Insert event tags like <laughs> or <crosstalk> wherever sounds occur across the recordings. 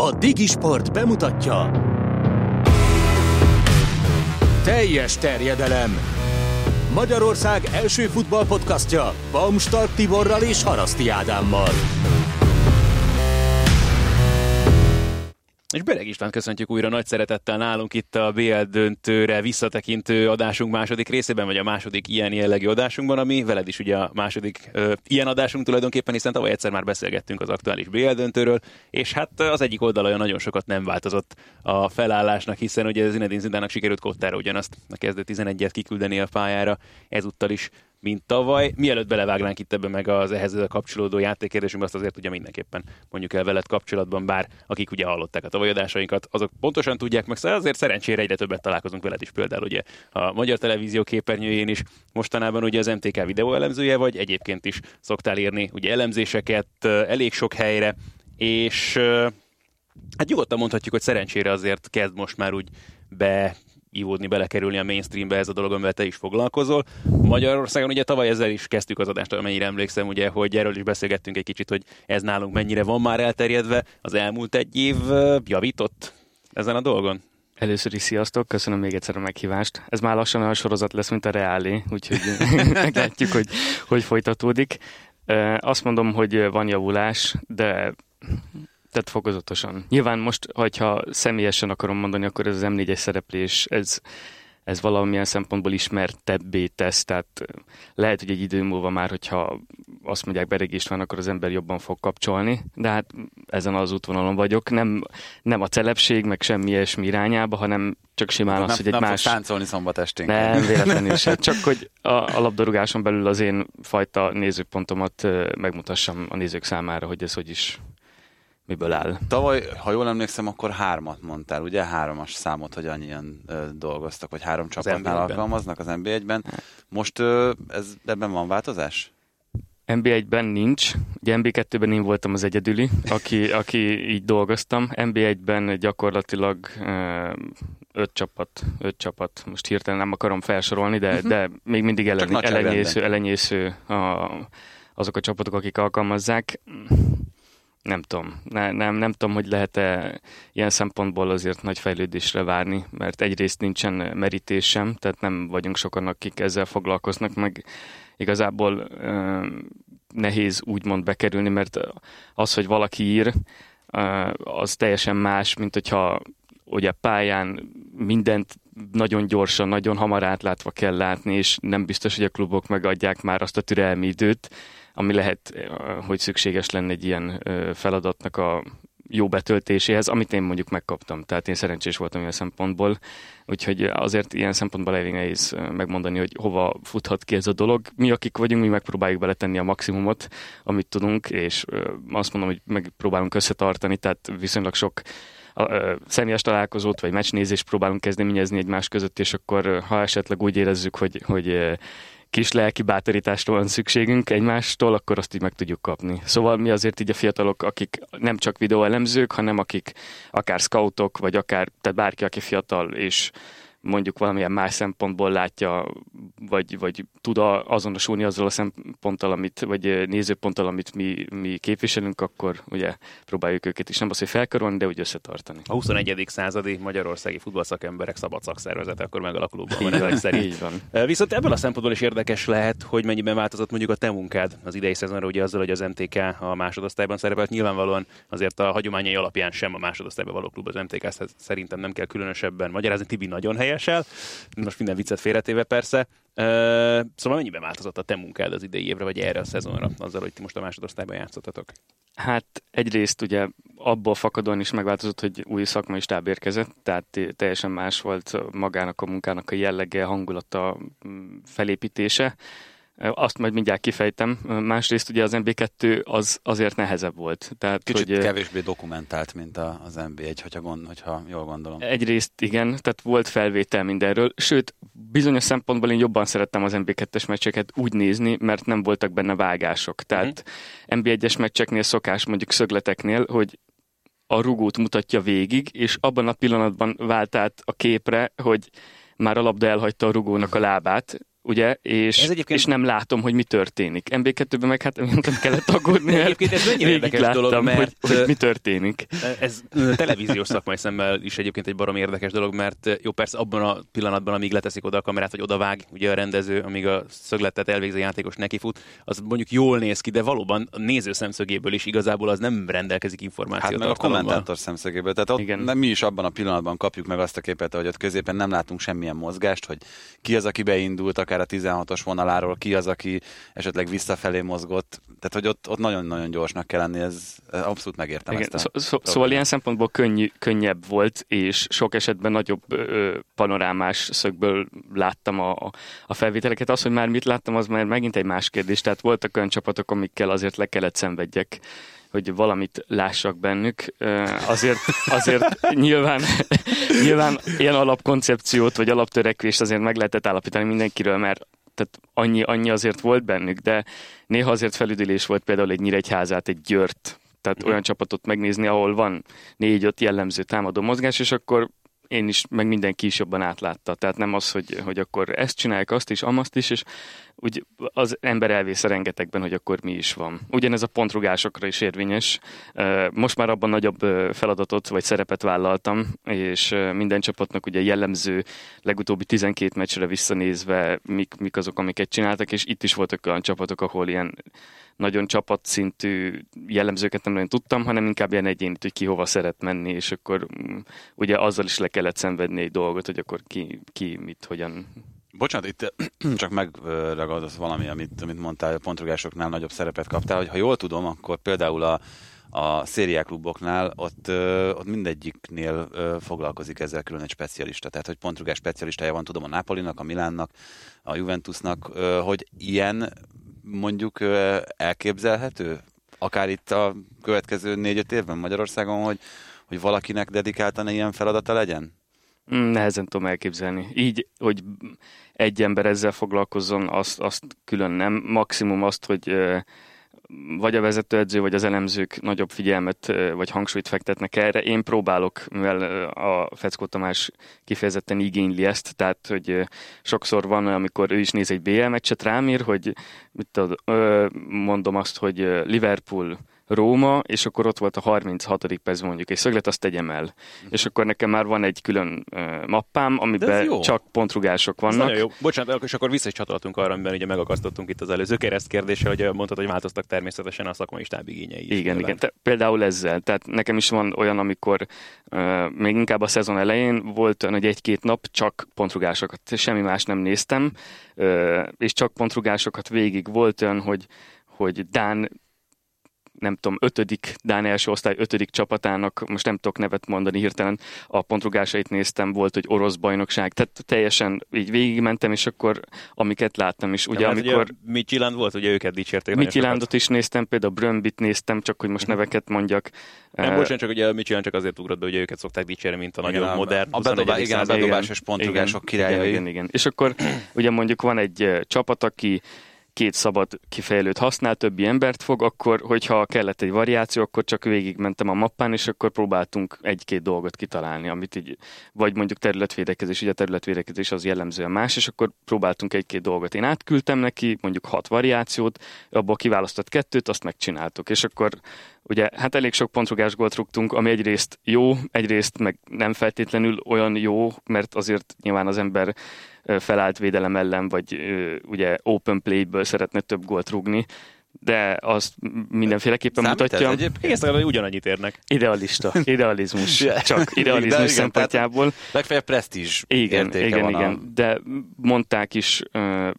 A Digisport bemutatja Teljes terjedelem Magyarország első futballpodcastja Baumstark Tiborral és Haraszti Ádámmal. És Bereg István köszöntjük újra nagy szeretettel nálunk itt a BL döntőre visszatekintő adásunk második részében, vagy a második ilyen jellegű adásunkban, ami veled is ugye a második ö, ilyen adásunk tulajdonképpen, hiszen tavaly egyszer már beszélgettünk az aktuális BL döntőről, és hát az egyik oldala nagyon sokat nem változott a felállásnak, hiszen ugye Zinedine Zidának sikerült Kottára ugyanazt a kezdő 11-et kiküldeni a pályára, ezúttal is mint tavaly. Mielőtt belevágnánk itt ebbe meg az ehhez kapcsolódó játékérdésünkbe, azt azért ugye mindenképpen mondjuk el veled kapcsolatban, bár akik ugye hallották a tavalyi adásainkat, azok pontosan tudják meg, szóval azért szerencsére egyre többet találkozunk veled is például ugye a magyar televízió képernyőjén is. Mostanában ugye az MTK videó elemzője vagy, egyébként is szoktál írni ugye elemzéseket elég sok helyre, és hát nyugodtan mondhatjuk, hogy szerencsére azért kezd most már úgy be ivódni, belekerülni a mainstreambe ez a dolog, amivel te is foglalkozol. Magyarországon ugye tavaly ezzel is kezdtük az adást, amennyire emlékszem, ugye, hogy erről is beszélgettünk egy kicsit, hogy ez nálunk mennyire van már elterjedve. Az elmúlt egy év javított ezen a dolgon? Először is sziasztok, köszönöm még egyszer a meghívást. Ez már lassan olyan sorozat lesz, mint a Reálé, úgyhogy <laughs> <laughs> meglátjuk, hogy hogy folytatódik. Azt mondom, hogy van javulás, de tehát fokozatosan. Nyilván most, hogyha személyesen akarom mondani, akkor ez az M4-es szereplés, ez, ez valamilyen szempontból ismertebbé tesz, tehát lehet, hogy egy idő múlva már, hogyha azt mondják beregés van, akkor az ember jobban fog kapcsolni, de hát ezen az útvonalon vagyok. Nem, nem a celebség, meg semmi ilyesmi irányába, hanem csak simán az, nem, hogy egy nem más... Nem táncolni szombat estén. Nem, véletlenül sem. <laughs> Csak hogy a, a labdarúgáson belül az én fajta nézőpontomat megmutassam a nézők számára, hogy ez hogy is miből áll. Tavaly, ha jól emlékszem, akkor hármat mondtál, ugye? Háromas számot, hogy annyian ö, dolgoztak, vagy három csapatnál alkalmaznak az NB1-ben. Most ö, ez, ebben van változás? NB1-ben nincs. Ugye NB2-ben én voltam az egyedüli, aki, aki így dolgoztam. NB1-ben gyakorlatilag öt csapat, öt csapat, most hirtelen nem akarom felsorolni, de, uh-huh. de még mindig ellen, elenyésző, elenyésző a, azok a csapatok, akik alkalmazzák nem tudom. Ne, nem, nem tudom, hogy lehet-e ilyen szempontból azért nagy fejlődésre várni, mert egyrészt nincsen merítés sem, tehát nem vagyunk sokan, akik ezzel foglalkoznak, meg igazából uh, nehéz úgymond bekerülni, mert az, hogy valaki ír, uh, az teljesen más, mint hogyha ugye pályán mindent nagyon gyorsan, nagyon hamar átlátva kell látni, és nem biztos, hogy a klubok megadják már azt a türelmi időt, ami lehet, eh, hogy szükséges lenne egy ilyen feladatnak a jó betöltéséhez, amit én mondjuk megkaptam. Tehát én szerencsés voltam ilyen szempontból, úgyhogy azért ilyen szempontból elég nehéz megmondani, hogy hova futhat ki ez a dolog. Mi, akik vagyunk, mi megpróbáljuk beletenni a maximumot, amit tudunk, és azt mondom, hogy megpróbálunk összetartani, tehát viszonylag sok személyes találkozót vagy meccsnézést próbálunk kezdeményezni egymás között, és akkor ha esetleg úgy érezzük, hogy, hogy kis lelki bátorításra van szükségünk egymástól, akkor azt így meg tudjuk kapni. Szóval mi azért így a fiatalok, akik nem csak videóelemzők, hanem akik akár scoutok, vagy akár, tehát bárki, aki fiatal és mondjuk valamilyen más szempontból látja, vagy, vagy tud azonosulni azzal a szemponttal, amit, vagy nézőponttal, amit mi, mi képviselünk, akkor ugye próbáljuk őket is nem az, hogy felkarolni, de úgy összetartani. A 21. századi magyarországi futballszakemberek szabad szakszervezete akkor megalakulóban van ezek szerint. Így van. Viszont ebből a szempontból is érdekes lehet, hogy mennyiben változott mondjuk a te munkád az idei szezonra, ugye azzal, hogy az MTK a másodosztályban szerepelt. Nyilvánvalóan azért a hagyományai alapján sem a másodosztályban való klub az MTK, szerintem nem kell különösebben magyarázni. Tibi nagyon helyesel, most minden viccet félretéve persze. Szóval mennyiben változott a te munkád az idei évre, vagy erre a szezonra, azzal, hogy ti most a másodosztályban játszottatok? Hát egyrészt ugye abból fakadóan is megváltozott, hogy új szakmai stáb érkezett, tehát teljesen más volt magának a munkának a jellege, hangulata, felépítése. Azt majd mindjárt kifejtem. Másrészt ugye az MB2 az azért nehezebb volt. Tehát, Kicsit hogy, kevésbé dokumentált, mint az MB1, hogyha, gond, hogyha jól gondolom. Egyrészt igen, tehát volt felvétel mindenről, sőt, bizonyos szempontból én jobban szerettem az MB2-es meccseket úgy nézni, mert nem voltak benne vágások. Tehát uh-huh. MB1-es meccseknél szokás, mondjuk szögleteknél, hogy a rugót mutatja végig, és abban a pillanatban vált át a képre, hogy már a labda elhagyta a rugónak a lábát, ugye, és, ez egyébként... és nem látom, hogy mi történik. MB2-ben meg hát nem kellett aggódni, mert egyébként ez mennyire érdekes láttam, dolog, mert hogy, hogy, mi történik. Ez televíziós szakmai szemmel is egyébként egy barom érdekes dolog, mert jó, persze abban a pillanatban, amíg leteszik oda a kamerát, vagy odavág ugye a rendező, amíg a szögletet elvégző játékos nekifut, az mondjuk jól néz ki, de valóban a néző szemszögéből is igazából az nem rendelkezik információt. Hát meg a kommentátor szemszögéből. Tehát ott Igen. mi is abban a pillanatban kapjuk meg azt a képet, hogy ott középen nem látunk semmilyen mozgást, hogy ki az, aki beindult akár a 16-os vonaláról, ki az, aki esetleg visszafelé mozgott. Tehát, hogy ott, ott nagyon-nagyon gyorsnak kell lenni, ez abszolút megértem Igen, ezt a szó, Szóval ilyen szempontból könny, könnyebb volt, és sok esetben nagyobb ö, panorámás szögből láttam a, a felvételeket. Az, hogy már mit láttam, az már megint egy más kérdés. Tehát voltak olyan csapatok, amikkel azért le kellett szenvedjek hogy valamit lássak bennük. Azért, azért nyilván, nyilván ilyen alapkoncepciót vagy alaptörekvést azért meg lehetett állapítani mindenkiről, mert tehát annyi, annyi azért volt bennük, de néha azért felüdülés volt például egy Nyíregyházát, egy Győrt, tehát olyan csapatot megnézni, ahol van négy-öt jellemző támadó mozgás, és akkor én is, meg mindenki is jobban átlátta. Tehát nem az, hogy, hogy akkor ezt csinálják, azt is, amazt is, és úgy az ember elvész a rengetegben, hogy akkor mi is van. Ugyanez a pontrugásokra is érvényes. Most már abban nagyobb feladatot vagy szerepet vállaltam, és minden csapatnak ugye jellemző legutóbbi 12 meccsre visszanézve mik, mik azok, amiket csináltak, és itt is voltak olyan csapatok, ahol ilyen nagyon csapatszintű jellemzőket nem nagyon tudtam, hanem inkább ilyen egyénit, hogy ki hova szeret menni, és akkor mm, ugye azzal is le kellett szenvedni egy dolgot, hogy akkor ki, ki mit, hogyan Bocsánat, itt csak megragadott valami, amit, amit mondtál, a pontrugásoknál nagyobb szerepet kaptál, hogy ha jól tudom, akkor például a, a szériákluboknál ott, ott mindegyiknél foglalkozik ezzel külön egy specialista. Tehát, hogy pontrugás specialistája van, tudom, a Napolinak, a Milánnak, a Juventusnak, hogy ilyen mondjuk elképzelhető? Akár itt a következő négy-öt évben Magyarországon, hogy, hogy valakinek dedikáltan ilyen feladata legyen? Mm, nehezen tudom elképzelni. Így, hogy egy ember ezzel foglalkozzon, azt, azt külön nem. Maximum azt, hogy vagy a vezetőedző, vagy az elemzők nagyobb figyelmet vagy hangsúlyt fektetnek erre. Én próbálok, mivel a Feckó Tamás kifejezetten igényli ezt, tehát hogy sokszor van, amikor ő is néz egy BL meccset, rám ír, hogy mit tudod, mondom azt, hogy Liverpool Róma, és akkor ott volt a 36. perc mondjuk egy szöglet, azt tegyem el. Uh-huh. És akkor nekem már van egy külön uh, mappám, amiben csak pontrugások vannak. Ez nagyon jó. Bocsánat, és akkor vissza is csatoltunk arra, amiben ugye megakasztottunk itt az előző kereszt kérdése, hogy mondtad, hogy változtak természetesen a szakmai stáb igényei. Igen, nyilván. igen. Te, például ezzel. Tehát nekem is van olyan, amikor uh, még inkább a szezon elején volt olyan, hogy egy-két nap csak pontrugásokat, semmi más nem néztem, uh, és csak pontrugásokat végig volt olyan, hogy hogy Dán nem tudom, ötödik Dán első osztály ötödik csapatának, most nem tudok nevet mondani hirtelen, a pontrugásait néztem, volt, hogy orosz bajnokság, tehát teljesen így végigmentem, és akkor amiket láttam is. Ugye, ja, amikor... Ugye Michelin volt, ugye őket dicsérték. Michelandot is néztem, például Brömbit néztem, csak hogy most mhm. neveket mondjak. Nem, bocsánat, csak ugye Michelin csak azért ugrott be, hogy őket szokták dicsérni, mint a igen, nagyon modern. A, bedobá, igen, a bedobásos pontrugások királyai. Igen, igen, igen. És akkor ugye mondjuk van egy csapat, aki két szabad kifejlőt használ, többi embert fog, akkor, hogyha kellett egy variáció, akkor csak végigmentem a mappán, és akkor próbáltunk egy-két dolgot kitalálni, amit így, vagy mondjuk területvédekezés, ugye a területvédekezés az jellemzően más, és akkor próbáltunk egy-két dolgot. Én átküldtem neki, mondjuk hat variációt, abból kiválasztott kettőt, azt megcsináltuk, és akkor ugye hát elég sok pontrugás gólt rúgtunk, ami egyrészt jó, egyrészt meg nem feltétlenül olyan jó, mert azért nyilván az ember felállt védelem ellen, vagy ugye open play-ből szeretne több gólt rúgni, de azt mindenféleképpen Számít mutatja. Ez Egész legalább ugyanannyit érnek. Idealista, <laughs> idealizmus, csak idealizmus igen, szempontjából. Legfeljebb presztízs Igen, igen, igen, a... de mondták is uh,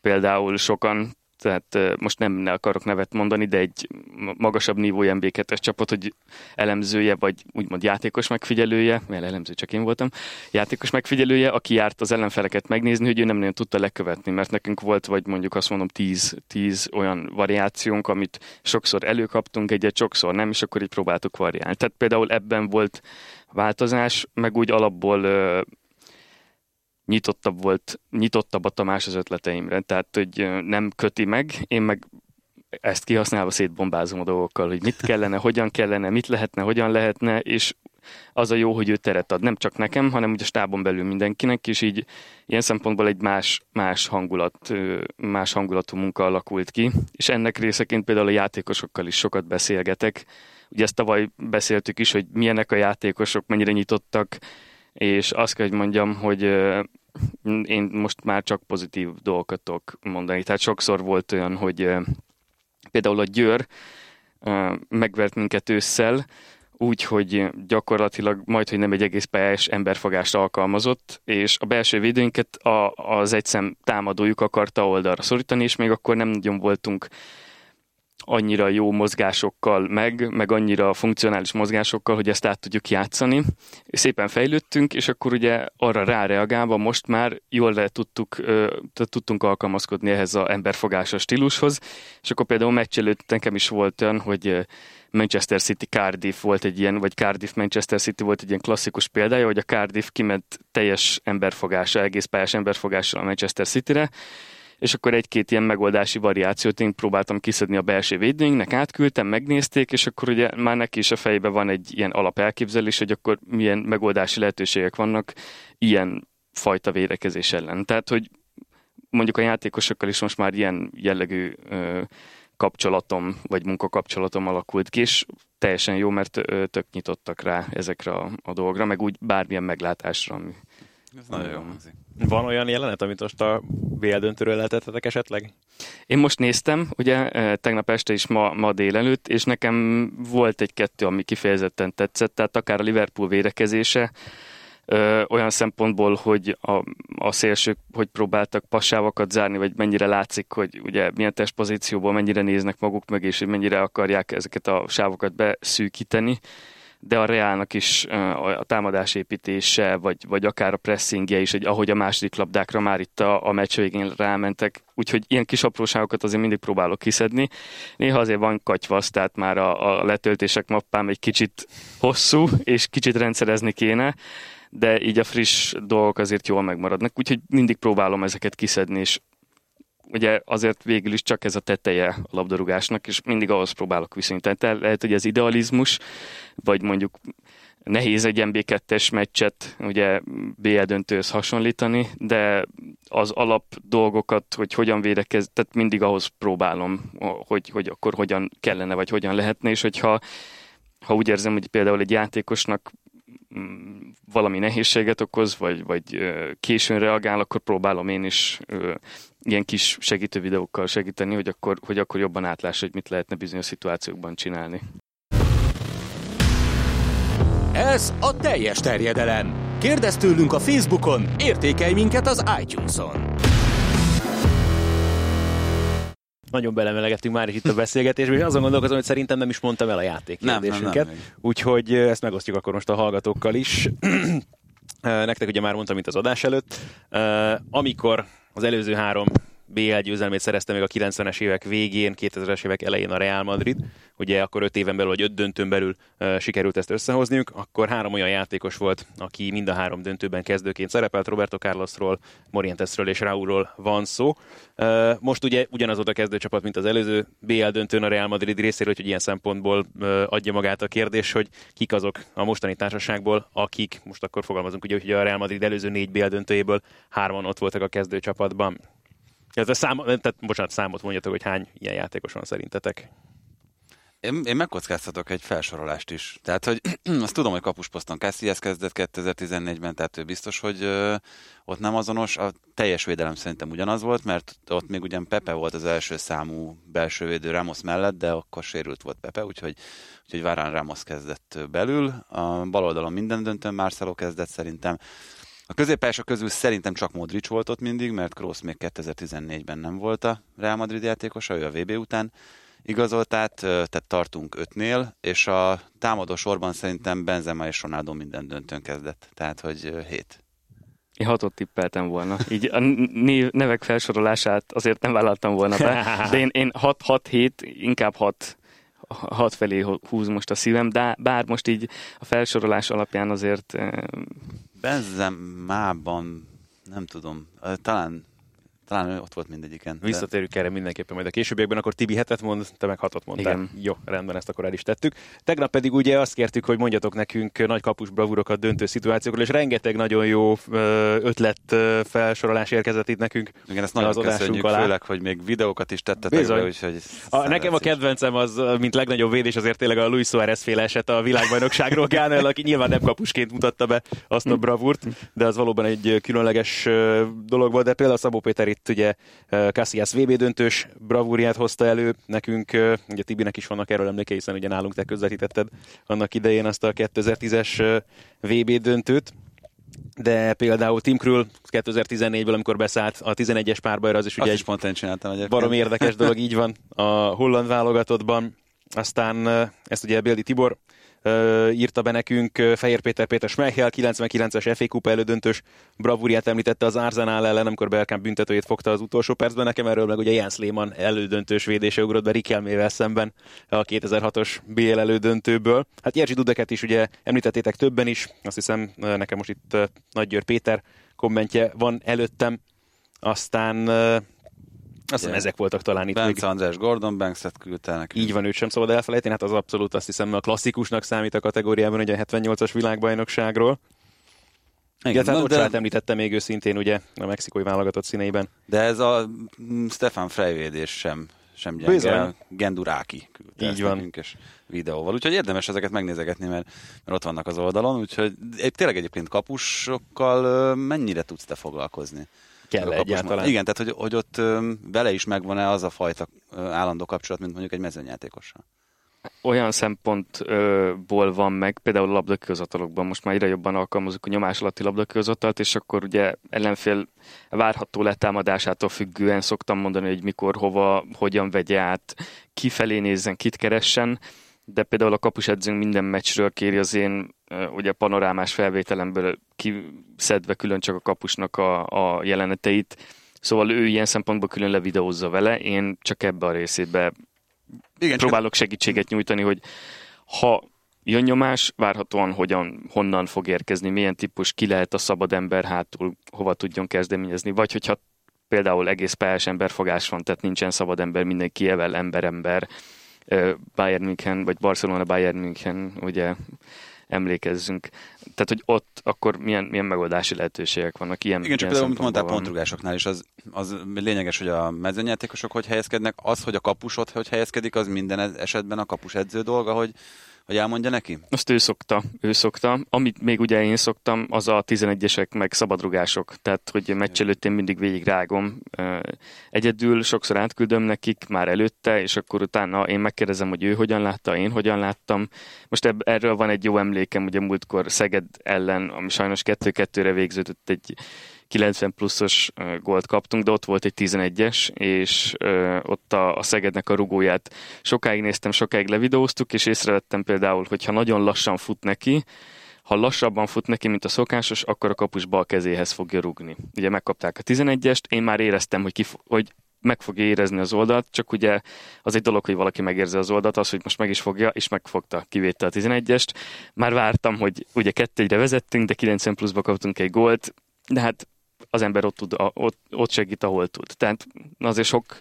például sokan, tehát most nem ne akarok nevet mondani, de egy magasabb nívó mb 2 csapat, hogy elemzője, vagy úgymond játékos megfigyelője, mert elemző csak én voltam, játékos megfigyelője, aki járt az ellenfeleket megnézni, hogy ő nem nagyon tudta lekövetni, mert nekünk volt, vagy mondjuk azt mondom, tíz, tíz olyan variációnk, amit sokszor előkaptunk, egyet sokszor nem, és akkor így próbáltuk variálni. Tehát például ebben volt változás, meg úgy alapból nyitottabb volt, nyitottabb a Tamás az ötleteimre, tehát hogy nem köti meg, én meg ezt kihasználva szétbombázom a dolgokkal, hogy mit kellene, hogyan kellene, mit lehetne, hogyan lehetne, és az a jó, hogy ő teret ad. Nem csak nekem, hanem ugye a stábon belül mindenkinek, és így ilyen szempontból egy más, más hangulat, más hangulatú munka alakult ki. És ennek részeként például a játékosokkal is sokat beszélgetek. Ugye ezt tavaly beszéltük is, hogy milyenek a játékosok, mennyire nyitottak, és azt kell, hogy mondjam, hogy én most már csak pozitív dolgokat tudok mondani. Tehát sokszor volt olyan, hogy például a Győr megvert minket ősszel, úgy, hogy gyakorlatilag majd, hogy nem egy egész pályás emberfogást alkalmazott, és a belső védőinket a, az egyszem támadójuk akarta oldalra szorítani, és még akkor nem nagyon voltunk annyira jó mozgásokkal meg, meg annyira funkcionális mozgásokkal, hogy ezt át tudjuk játszani. Szépen fejlődtünk, és akkor ugye arra ráreagálva most már jól le tudtuk, tudtunk alkalmazkodni ehhez az emberfogásos stílushoz, és akkor például meccs előtt nekem is volt olyan, hogy Manchester City Cardiff volt egy ilyen, vagy Cardiff Manchester City volt egy ilyen klasszikus példája, hogy a Cardiff kiment teljes emberfogása, egész pályás emberfogással a Manchester Cityre, és akkor egy-két ilyen megoldási variációt én próbáltam kiszedni a belső védőinknek, átküldtem, megnézték, és akkor ugye már neki is a fejbe van egy ilyen alapelképzelés, hogy akkor milyen megoldási lehetőségek vannak ilyen fajta védekezés ellen. Tehát, hogy mondjuk a játékosokkal is most már ilyen jellegű ö, kapcsolatom, vagy munkakapcsolatom alakult ki, és teljesen jó, mert ö, tök nyitottak rá ezekre a, a dolgra, meg úgy bármilyen meglátásra, ami Ez nagyon jó hangzik. Van olyan jelenet, amit most a BL döntőről lehetettetek esetleg? Én most néztem, ugye tegnap este is ma, ma délelőtt, és nekem volt egy-kettő, ami kifejezetten tetszett, tehát akár a Liverpool védekezése, ö, olyan szempontból, hogy a, a szélsők hogy próbáltak passávakat zárni, vagy mennyire látszik, hogy ugye milyen testpozícióból mennyire néznek maguk meg, és mennyire akarják ezeket a sávokat beszűkíteni de a Reálnak is a támadásépítése, vagy, vagy akár a pressingje is, hogy ahogy a második labdákra már itt a, a meccs végén rámentek. Úgyhogy ilyen kis apróságokat azért mindig próbálok kiszedni. Néha azért van katyvasz, tehát már a, a letöltések mappám egy kicsit hosszú, és kicsit rendszerezni kéne, de így a friss dolgok azért jól megmaradnak, úgyhogy mindig próbálom ezeket kiszedni, és ugye azért végül is csak ez a teteje a labdarúgásnak, és mindig ahhoz próbálok viszonyítani. Tehát lehet, hogy az idealizmus, vagy mondjuk nehéz egy MB2-es meccset ugye BL döntőhöz hasonlítani, de az alap dolgokat, hogy hogyan védekez, tehát mindig ahhoz próbálom, hogy, hogy akkor hogyan kellene, vagy hogyan lehetne, és hogyha ha úgy érzem, hogy például egy játékosnak mm, valami nehézséget okoz, vagy, vagy későn reagál, akkor próbálom én is ilyen kis segítő videókkal segíteni, hogy akkor, hogy akkor jobban átlássa, hogy mit lehetne bizonyos szituációkban csinálni. Ez a teljes terjedelem. Kérdezz tőlünk a Facebookon, értékelj minket az iTunes-on. Nagyon belemelegettünk már is itt a beszélgetésbe, és azon gondolkozom, hogy szerintem nem is mondtam el a játékkérdésünket. Nem, nem, nem, úgyhogy ezt megosztjuk akkor most a hallgatókkal is. <clears throat> Nektek ugye már mondtam, mint az adás előtt. Amikor az előző három BL győzelmét szerezte még a 90-es évek végén, 2000-es évek elején a Real Madrid. Ugye akkor öt éven belül, vagy öt döntőn belül uh, sikerült ezt összehozniuk. Akkor három olyan játékos volt, aki mind a három döntőben kezdőként szerepelt. Roberto Carlosról, Morientesről és Raúlról van szó. Uh, most ugye ugyanaz volt a kezdőcsapat, mint az előző BL döntőn a Real Madrid részéről, hogy ilyen szempontból uh, adja magát a kérdés, hogy kik azok a mostani társaságból, akik, most akkor fogalmazunk ugye, hogy a Real Madrid előző négy BL döntőjéből hárman ott voltak a kezdőcsapatban. Ez a szám, tehát, bocsánat, számot mondjatok, hogy hány ilyen játékos van szerintetek. Én, én megkockáztatok egy felsorolást is. Tehát, hogy <clears throat> azt tudom, hogy kapusposzton Casillas kezdett 2014-ben, tehát ő biztos, hogy ö, ott nem azonos. A teljes védelem szerintem ugyanaz volt, mert ott még ugyan Pepe volt az első számú belső védő Ramos mellett, de akkor sérült volt Pepe, úgyhogy, úgyhogy Várán Ramos kezdett belül. A bal oldalon minden döntőn Marcelo kezdett szerintem. A középpályások közül szerintem csak Modric volt ott mindig, mert Kroos még 2014-ben nem volt a Real Madrid játékosa, ő a VB után igazolt át, tehát tartunk ötnél, és a támadó sorban szerintem Benzema és Ronaldo minden döntőn kezdett, tehát hogy hét. Én hatot tippeltem volna. Így a név, nevek felsorolását azért nem vállaltam volna be, de én, én 6-6-7, inkább 6 hat felé húz most a szívem, de bár most így a felsorolás alapján azért Benzemában nem tudom, talán Talán ő ott volt mindegyiken. de- Visszatérünk erre mindenképpen majd a későbbiekben, akkor Tibi hetet mond, te meg hatot mondtál. Igen. Jó, rendben, ezt akkor el is tettük. Tegnap pedig ugye azt kértük, hogy mondjatok nekünk nagy kapus bravúrokat döntő szituációkról, és rengeteg nagyon jó ötlet felsorolás érkezett itt nekünk. Igen, ezt nagyon az köszönjük, alá. főleg, hogy még videókat is tettetek Bizony. be, úgyhogy... A, nekem a kedvencem az, mint legnagyobb védés azért tényleg a Luis Suárez féle eset a világbajnokságról Gánel, aki nyilván nem kapusként mutatta be azt a bravúrt, de az valóban egy különleges dolog volt, de például Szabó Péter itt ugye Casillas VB döntős bravúriát hozta elő nekünk, ugye Tibinek is vannak erről emlékei, hiszen ugye nálunk te közvetítetted annak idején azt a 2010-es ö, VB döntőt, de például Tim Krul 2014-ből, amikor beszállt a 11-es párbajra, az is ugye Azt egy pont én csináltam egyébként. Barom érdekes dolog, így van a holland válogatottban. Aztán ezt ugye Bildi Tibor írta be nekünk, Fehér Péter Péter Schmeichel, 99-es FA Kupa elődöntős bravúriát említette az Arsenal ellen, amikor Belkamp büntetőjét fogta az utolsó percben, nekem erről meg ugye Jens Lehmann elődöntős védése ugrott be Rikelmével szemben a 2006-os BL elődöntőből. Hát Jerzy Dudeket is ugye említettétek többen is, azt hiszem nekem most itt Nagy Győr Péter kommentje van előttem, aztán azt hiszem, ezek voltak talán itt még. Bence András Gordon Banks-et küldte nekünk. Így van, őt sem szabad elfelejteni, hát az abszolút azt hiszem a klasszikusnak számít a kategóriában, ugye a 78-as világbajnokságról. Igen, tehát na, Ocsát de, említette még ő szintén ugye a mexikói válogatott színeiben. de ez a mm, Stefan Freyvédés sem, sem gyenge. Bizony. Genduráki küldte Így van. nekünk, és videóval. Úgyhogy érdemes ezeket megnézegetni, mert, mert ott vannak az oldalon. Úgyhogy tényleg egyébként kapusokkal mennyire tudsz te foglalkozni? Kell egyáltalán. Igen, tehát hogy, hogy ott vele is megvan-e az a fajta állandó kapcsolat, mint mondjuk egy mezőnyjátékossal. olyan szempontból van meg, például a labdakőzatalokban most már egyre jobban alkalmazunk a nyomás alatti labdakőzatalt, és akkor ugye ellenfél várható letámadásától függően szoktam mondani, hogy mikor, hova, hogyan vegye át, kifelé nézzen, kit keressen, de például a kapusedzőnk minden meccsről kéri az én ugye panorámás felvételemből kiszedve külön csak a kapusnak a, a jeleneteit, Szóval ő ilyen szempontból külön levideózza vele, én csak ebbe a részébe Igen, próbálok segítséget nyújtani, hogy ha jön nyomás, várhatóan hogyan, honnan fog érkezni, milyen típus, ki lehet a szabad ember hátul, hova tudjon kezdeményezni, vagy hogyha például egész pályás emberfogás van, tehát nincsen szabad ember, mindenki evel ember-ember, Bayern München, vagy Barcelona Bayern München, ugye emlékezzünk. Tehát, hogy ott akkor milyen, milyen megoldási lehetőségek vannak? Ilyen Igen, csak például, amit mondtál, pontrugásoknál is, az, az lényeges, hogy a mezőnyjátékosok hogy helyezkednek, az, hogy a kapus ott hogy helyezkedik, az minden esetben a kapus edző dolga, hogy, hogy elmondja neki? Azt ő szokta, ő szokta. Amit még ugye én szoktam, az a 11-esek meg szabadrugások. Tehát, hogy meccs előtt én mindig végig rágom. Egyedül sokszor átküldöm nekik már előtte, és akkor utána én megkérdezem, hogy ő hogyan látta, én hogyan láttam. Most ebb, erről van egy jó emlékem, ugye múltkor Szeged ellen, ami sajnos 2-2-re végződött egy 90 pluszos gólt kaptunk, de ott volt egy 11-es, és ott a, a Szegednek a rugóját sokáig néztem, sokáig levideóztuk, és észrevettem például, hogy ha nagyon lassan fut neki, ha lassabban fut neki, mint a szokásos, akkor a kapus bal kezéhez fogja rugni. Ugye megkapták a 11-est, én már éreztem, hogy, kif- hogy meg fogja érezni az oldalt, csak ugye az egy dolog, hogy valaki megérzi az oldalt, az, hogy most meg is fogja, és megfogta, kivétte a 11-est. Már vártam, hogy ugye kettőre vezettünk, de 90 pluszba kaptunk egy gólt, de hát az ember ott, tud, ott, ott segít, ahol tud. Tehát azért sok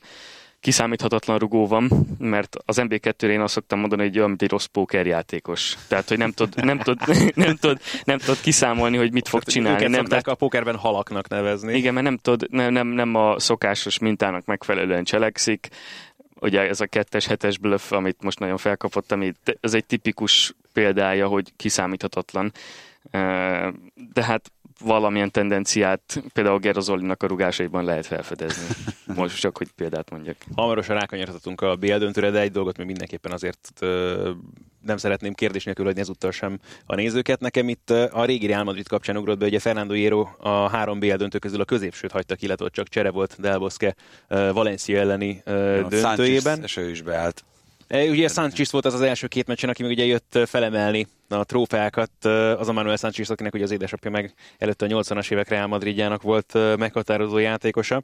kiszámíthatatlan rugó van, mert az MB2-re én azt szoktam mondani, hogy olyan, mint egy rossz pókerjátékos. Tehát, hogy nem tud, nem tud, <laughs> nem tud, nem tud kiszámolni, hogy mit fog csinálni. Őket Nem, szokták a pókerben halaknak nevezni. igen, mert nem, tud, nem, nem, nem a szokásos mintának megfelelően cselekszik. Ugye ez a kettes, hetes bluff, amit most nagyon felkapott, ami ez egy tipikus példája, hogy kiszámíthatatlan. De hát valamilyen tendenciát például Gerazolinak a rugásaiban lehet felfedezni. <laughs> Most csak, hogy példát mondjak. Hamarosan rákanyarhatunk a BL döntőre, de egy dolgot még mindenképpen azért ö, nem szeretném kérdés nélkül hagyni ezúttal sem a nézőket. Nekem itt a régi Real Madrid kapcsán ugrott be, ugye Fernando Hierro a három BL döntő közül a középsőt hagyta ki, illetve ott csak csere volt Del Bosque ö, Valencia elleni ö, A döntőjében. Sánchez, és ő is beállt. E, Ugye Sanchez volt az az első két meccsen, aki még ugye jött felemelni a trófeákat, az a Manuel Sanchez, akinek ugye az édesapja meg előtte a 80-as évek Real Madridjának volt meghatározó játékosa.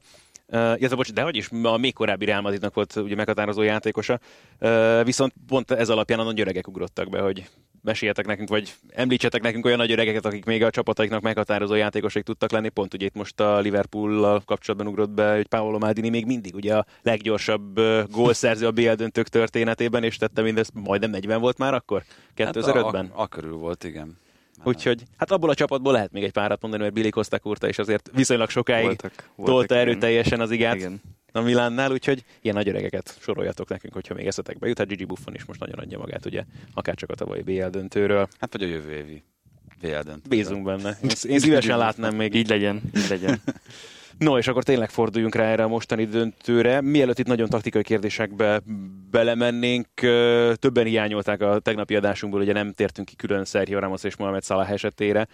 Uh, illetve, bocs, de hogy is, a még korábbi Real Madridnak volt ugye meghatározó játékosa, uh, viszont pont ez alapján a nagy öregek ugrottak be, hogy meséljetek nekünk, vagy említsetek nekünk olyan nagy öregeket, akik még a csapataiknak meghatározó játékosok tudtak lenni. Pont ugye itt most a Liverpool kapcsolatban ugrott be, hogy Paolo Maldini még mindig ugye a leggyorsabb gólszerző a BL döntők történetében, és tette mindezt majdnem 40 volt már akkor? 2005-ben? Hát a, a, körül volt, igen. Úgyhogy hát abból a csapatból lehet még egy párat mondani, mert Billy Costa Kurta is azért viszonylag sokáig Voltak, voltak tolta erőteljesen az igát Igen. a Milánnál, úgyhogy ilyen nagy öregeket soroljatok nekünk, hogyha még eszetekbe jut. Hát Gigi Buffon is most nagyon adja magát, ugye, akár csak a tavalyi BL döntőről. Hát vagy a jövő évi VL döntő. Bízunk benne. <laughs> Én, én szívesen látnám még. Így legyen, így legyen. <laughs> No, és akkor tényleg forduljunk rá erre a mostani döntőre. Mielőtt itt nagyon taktikai kérdésekbe belemennénk, többen hiányolták a tegnapi adásunkból, ugye nem tértünk ki külön Sergio Ramos és Mohamed Salah esetére.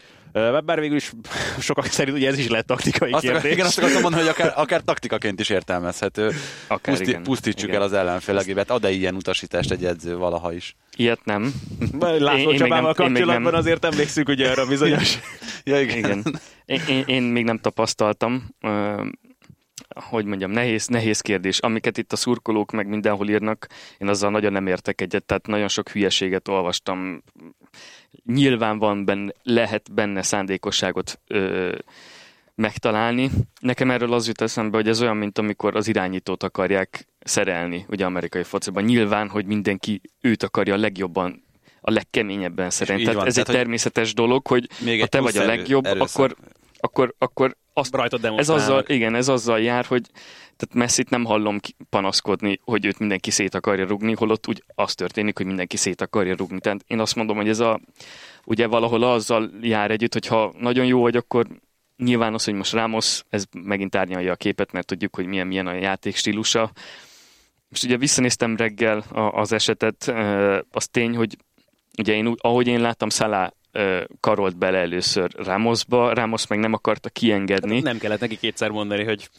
Bár végül is <laughs> sokak szerint ugye ez is lett taktikai Azt, akar, kérdés. igen, azt akartam mondani, hogy akár, akár taktikaként is értelmezhető. Akár, Puszti, igen. pusztítsuk Igen. el az ellenfélegébet. Ad-e ilyen utasítást egy edző valaha is? Ilyet nem. László Én- Csabával én kapcsolatban nem. azért emlékszünk ugye arra bizonyos. <laughs> Ja, Igen. Én, én, én még nem tapasztaltam. Hogy mondjam, nehéz, nehéz kérdés. Amiket itt a szurkolók meg mindenhol írnak, én azzal nagyon nem értek egyet, tehát nagyon sok hülyeséget olvastam. Nyilván van benne, lehet benne szándékosságot ö, megtalálni. Nekem erről az jut eszembe, hogy ez olyan, mint amikor az irányítót akarják szerelni, ugye amerikai fociban. Nyilván, hogy mindenki őt akarja a legjobban, a legkeményebben szerelni. Tehát van, ez tehát, egy természetes dolog, hogy Még ha te vagy a legjobb, erőszak. akkor, akkor, akkor azt, Rajtad ez azzal, igen, ez azzal jár, hogy tehát Messit nem hallom ki- panaszkodni, hogy őt mindenki szét akarja rugni, holott úgy az történik, hogy mindenki szét akarja rugni. Tehát én azt mondom, hogy ez a, ugye valahol azzal jár együtt, hogy ha nagyon jó vagy, akkor nyilván az, hogy most Ramos, ez megint árnyalja a képet, mert tudjuk, hogy milyen, milyen a játék stílusa. Most ugye visszanéztem reggel a, az esetet, az tény, hogy ugye én, ahogy én láttam, ö, karolt bele először Ramosba, Ramos meg nem akarta kiengedni. Nem kellett neki kétszer mondani, hogy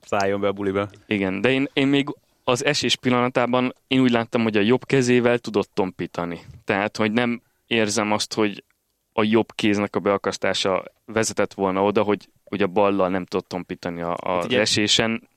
szálljon be a buliba. Igen, de én, én még az esés pillanatában én úgy láttam, hogy a jobb kezével tudott tompítani. Tehát, hogy nem érzem azt, hogy a jobb kéznek a beakasztása vezetett volna oda, hogy, hogy a ballal nem tudott tompítani a, a Hát ugye- esésen.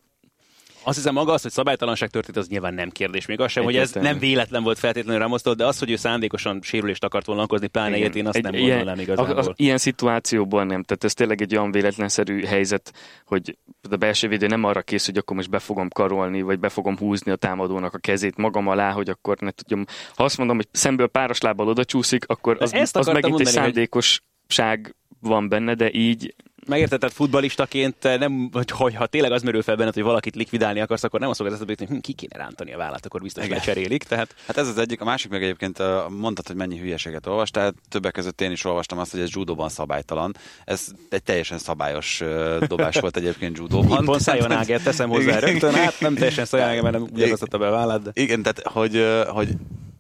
Azt hiszem maga az, hogy szabálytalanság történt, az nyilván nem kérdés. Még az sem, hogy ez nem véletlen volt feltétlenül Ramosztól, de az, hogy ő szándékosan sérülést akart volna okozni, pláne ilyet, én azt Egy nem gondolnám igazából. Az, az, ilyen szituációban nem. Tehát ez tényleg egy olyan véletlenszerű helyzet, hogy a belső védő nem arra kész, hogy akkor most be fogom karolni, vagy be fogom húzni a támadónak a kezét magam alá, hogy akkor ne tudjam. Ha azt mondom, hogy szemből páros lábbal oda csúszik, akkor az, az megint egy mondani, hogy- szándékosság van benne, de így Megérted, tehát futbalistaként nem, hogy, hogy ha tényleg az merül fel benned, hogy valakit likvidálni akarsz, akkor nem azt fogod eszedbe hogy ki kéne rántani a vállát, akkor biztos lecserélik. Tehát Hát ez az egyik, a másik meg egyébként mondtad, hogy mennyi hülyeséget olvastál, többek között én is olvastam azt, hogy ez judóban szabálytalan. Ez egy teljesen szabályos dobás volt egyébként judóban. pont Sayonage, teszem hozzá Igen. rögtön, hát nem teljesen Sayonage, mert nem ugyanazt adta be a vállát, de... Igen, tehát hogy, hogy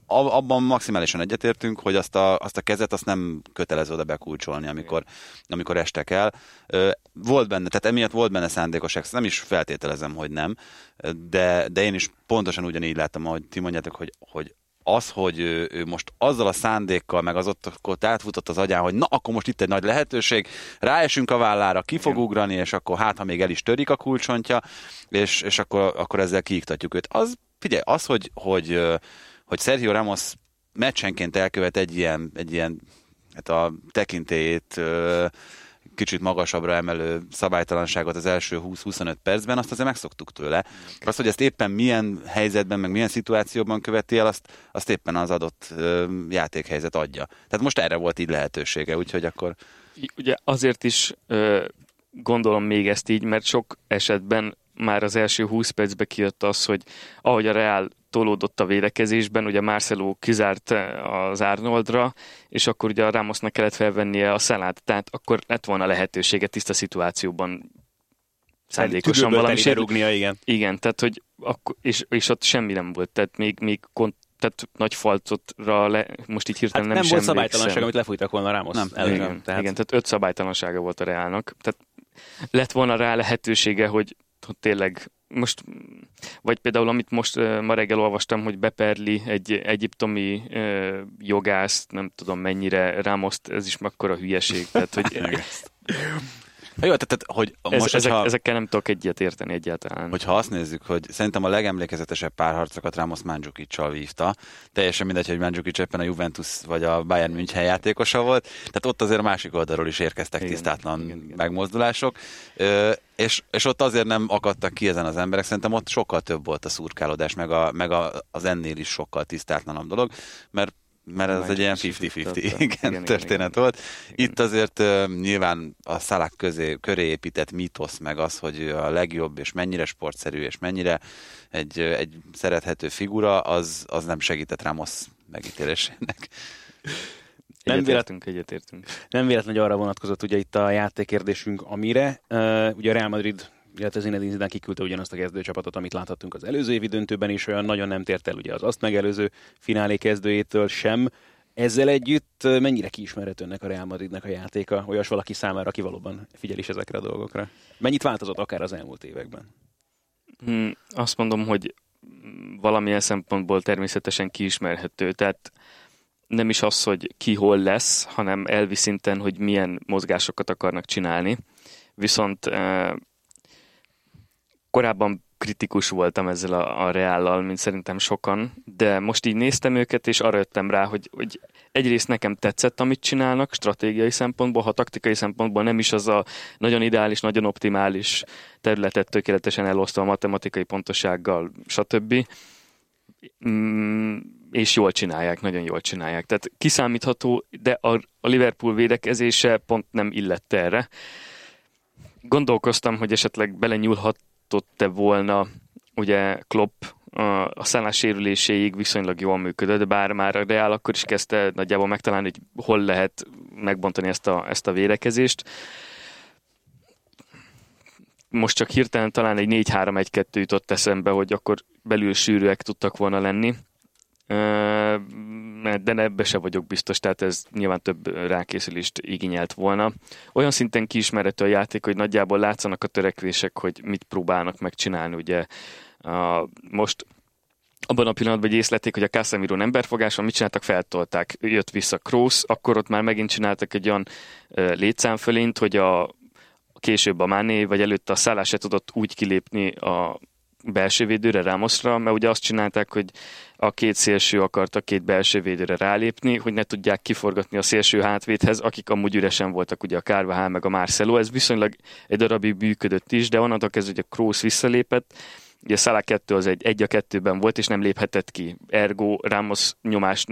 abban maximálisan egyetértünk, hogy azt a, azt a kezet azt nem kötelező oda bekulcsolni, amikor, amikor estek el. Volt benne, tehát emiatt volt benne szándékos ex, nem is feltételezem, hogy nem, de, de én is pontosan ugyanígy láttam, ahogy ti mondjátok, hogy, hogy az, hogy ő, ő most azzal a szándékkal, meg az ott, ott átfutott az agyán, hogy na, akkor most itt egy nagy lehetőség, ráesünk a vállára, ki fog ugrani, és akkor hát, ha még el is törik a kulcsontja, és, és akkor, akkor ezzel kiiktatjuk őt. Az, figyelj, az, hogy, hogy, hogy Sergio Ramos meccsenként elkövet egy ilyen, egy ilyen hát a tekintélyét kicsit magasabbra emelő szabálytalanságot az első 20-25 percben, azt azért megszoktuk tőle. Azt, hogy ezt éppen milyen helyzetben, meg milyen szituációban követi el, azt, azt éppen az adott játékhelyzet adja. Tehát most erre volt így lehetősége, úgyhogy akkor ugye azért is gondolom még ezt így, mert sok esetben már az első 20 percben kijött az, hogy ahogy a Real tolódott a védekezésben, ugye Marcelo kizárt az Arnoldra, és akkor ugye a Ramosnak kellett felvennie a szelát, tehát akkor lett volna lehetősége tiszta szituációban szándékosan Tüdőből valami rúgnia, igen. Igen, tehát hogy akkor, és, és ott semmi nem volt, tehát még, még kont, tehát nagy falcotra le, most így Hát hirtelen nem, nem, nem is volt szabálytalanság, amit lefújtak volna Ramos Nem, ellen. Igen, Tehát, igen, tehát öt szabálytalansága volt a Reálnak. Tehát lett volna rá lehetősége, hogy tényleg most, vagy például amit most ma reggel olvastam, hogy beperli egy egyiptomi uh, jogász, nem tudom mennyire, Rámoszt, ez is mekkora hülyeség. Tehát, hogy <laughs> jó, tehát, hogy Ez, most, ezek, hogyha, ezekkel nem tudok egyet érteni egyáltalán. Hogyha azt nézzük, hogy szerintem a legemlékezetesebb párharcokat Ramos Mandzukic-sal vívta, teljesen mindegy, hogy Mandzukic éppen a Juventus vagy a Bayern München játékosa volt, tehát ott azért másik oldalról is érkeztek igen, tisztátlan igen, igen. megmozdulások, ö, és, és ott azért nem akadtak ki ezen az emberek, szerintem ott sokkal több volt a szurkálódás, meg, a, meg a, az ennél is sokkal tisztátlanabb dolog, mert mert ez egy ilyen 50-50 igen, igen, történet igen, volt. Igen. Itt azért uh, nyilván a szalák közé, köré épített mítosz, meg az, hogy a legjobb, és mennyire sportszerű, és mennyire egy, egy szerethető figura, az, az nem segített Ramos megítélésének. <laughs> Nem véletlenül egyetértünk. Nem véletlenül, hogy arra vonatkozott ugye itt a játékérdésünk, amire uh, ugye a Real Madrid illetve Zinedine Zidane kiküldte ugyanazt a kezdőcsapatot, amit láthattunk az előző évi döntőben is, olyan nagyon nem tért el ugye az azt megelőző finálé kezdőjétől sem. Ezzel együtt mennyire kiismerhető ennek a Real Madridnek a játéka, olyas valaki számára, aki valóban figyel is ezekre a dolgokra? Mennyit változott akár az elmúlt években? Hmm, azt mondom, hogy valamilyen szempontból természetesen kiismerhető. Tehát nem is az, hogy ki hol lesz, hanem elvi szinten, hogy milyen mozgásokat akarnak csinálni. Viszont korábban kritikus voltam ezzel a, a Reállal, mint szerintem sokan, de most így néztem őket, és arra jöttem rá, hogy, hogy egyrészt nekem tetszett, amit csinálnak stratégiai szempontból, ha taktikai szempontból nem is az a nagyon ideális, nagyon optimális területet tökéletesen elosztva a matematikai pontosággal, stb. Mm, és jól csinálják, nagyon jól csinálják. Tehát kiszámítható, de a, a Liverpool védekezése pont nem illett erre. Gondolkoztam, hogy esetleg belenyúlhat tartott-e volna, ugye Klopp a szállás sérüléséig viszonylag jól működött, bár már a Real akkor is kezdte nagyjából megtalálni, hogy hol lehet megbontani ezt a, ezt a védekezést. Most csak hirtelen talán egy 4-3-1-2 jutott eszembe, hogy akkor belül sűrűek tudtak volna lenni de ebbe se vagyok biztos, tehát ez nyilván több rákészülést igényelt volna. Olyan szinten kiismerhető a játék, hogy nagyjából látszanak a törekvések, hogy mit próbálnak megcsinálni. Ugye most abban a pillanatban, hogy észlették, hogy a Casemiro emberfogáson mit csináltak, feltolták, jött vissza Kroos, akkor ott már megint csináltak egy olyan létszámfölényt, hogy a később a Máné, vagy előtte a szállás se tudott úgy kilépni a belső védőre, Ramosra, mert ugye azt csinálták, hogy a két szélső akart a két belső védőre rálépni, hogy ne tudják kiforgatni a szélső hátvédhez, akik amúgy üresen voltak, ugye a Carvajal meg a Marcelo. Ez viszonylag egy darabig működött is, de onnantól kezdve, hogy a Kroos visszalépett, ugye Salah 2 az egy, egy a kettőben volt, és nem léphetett ki. Ergo Ramos nyomás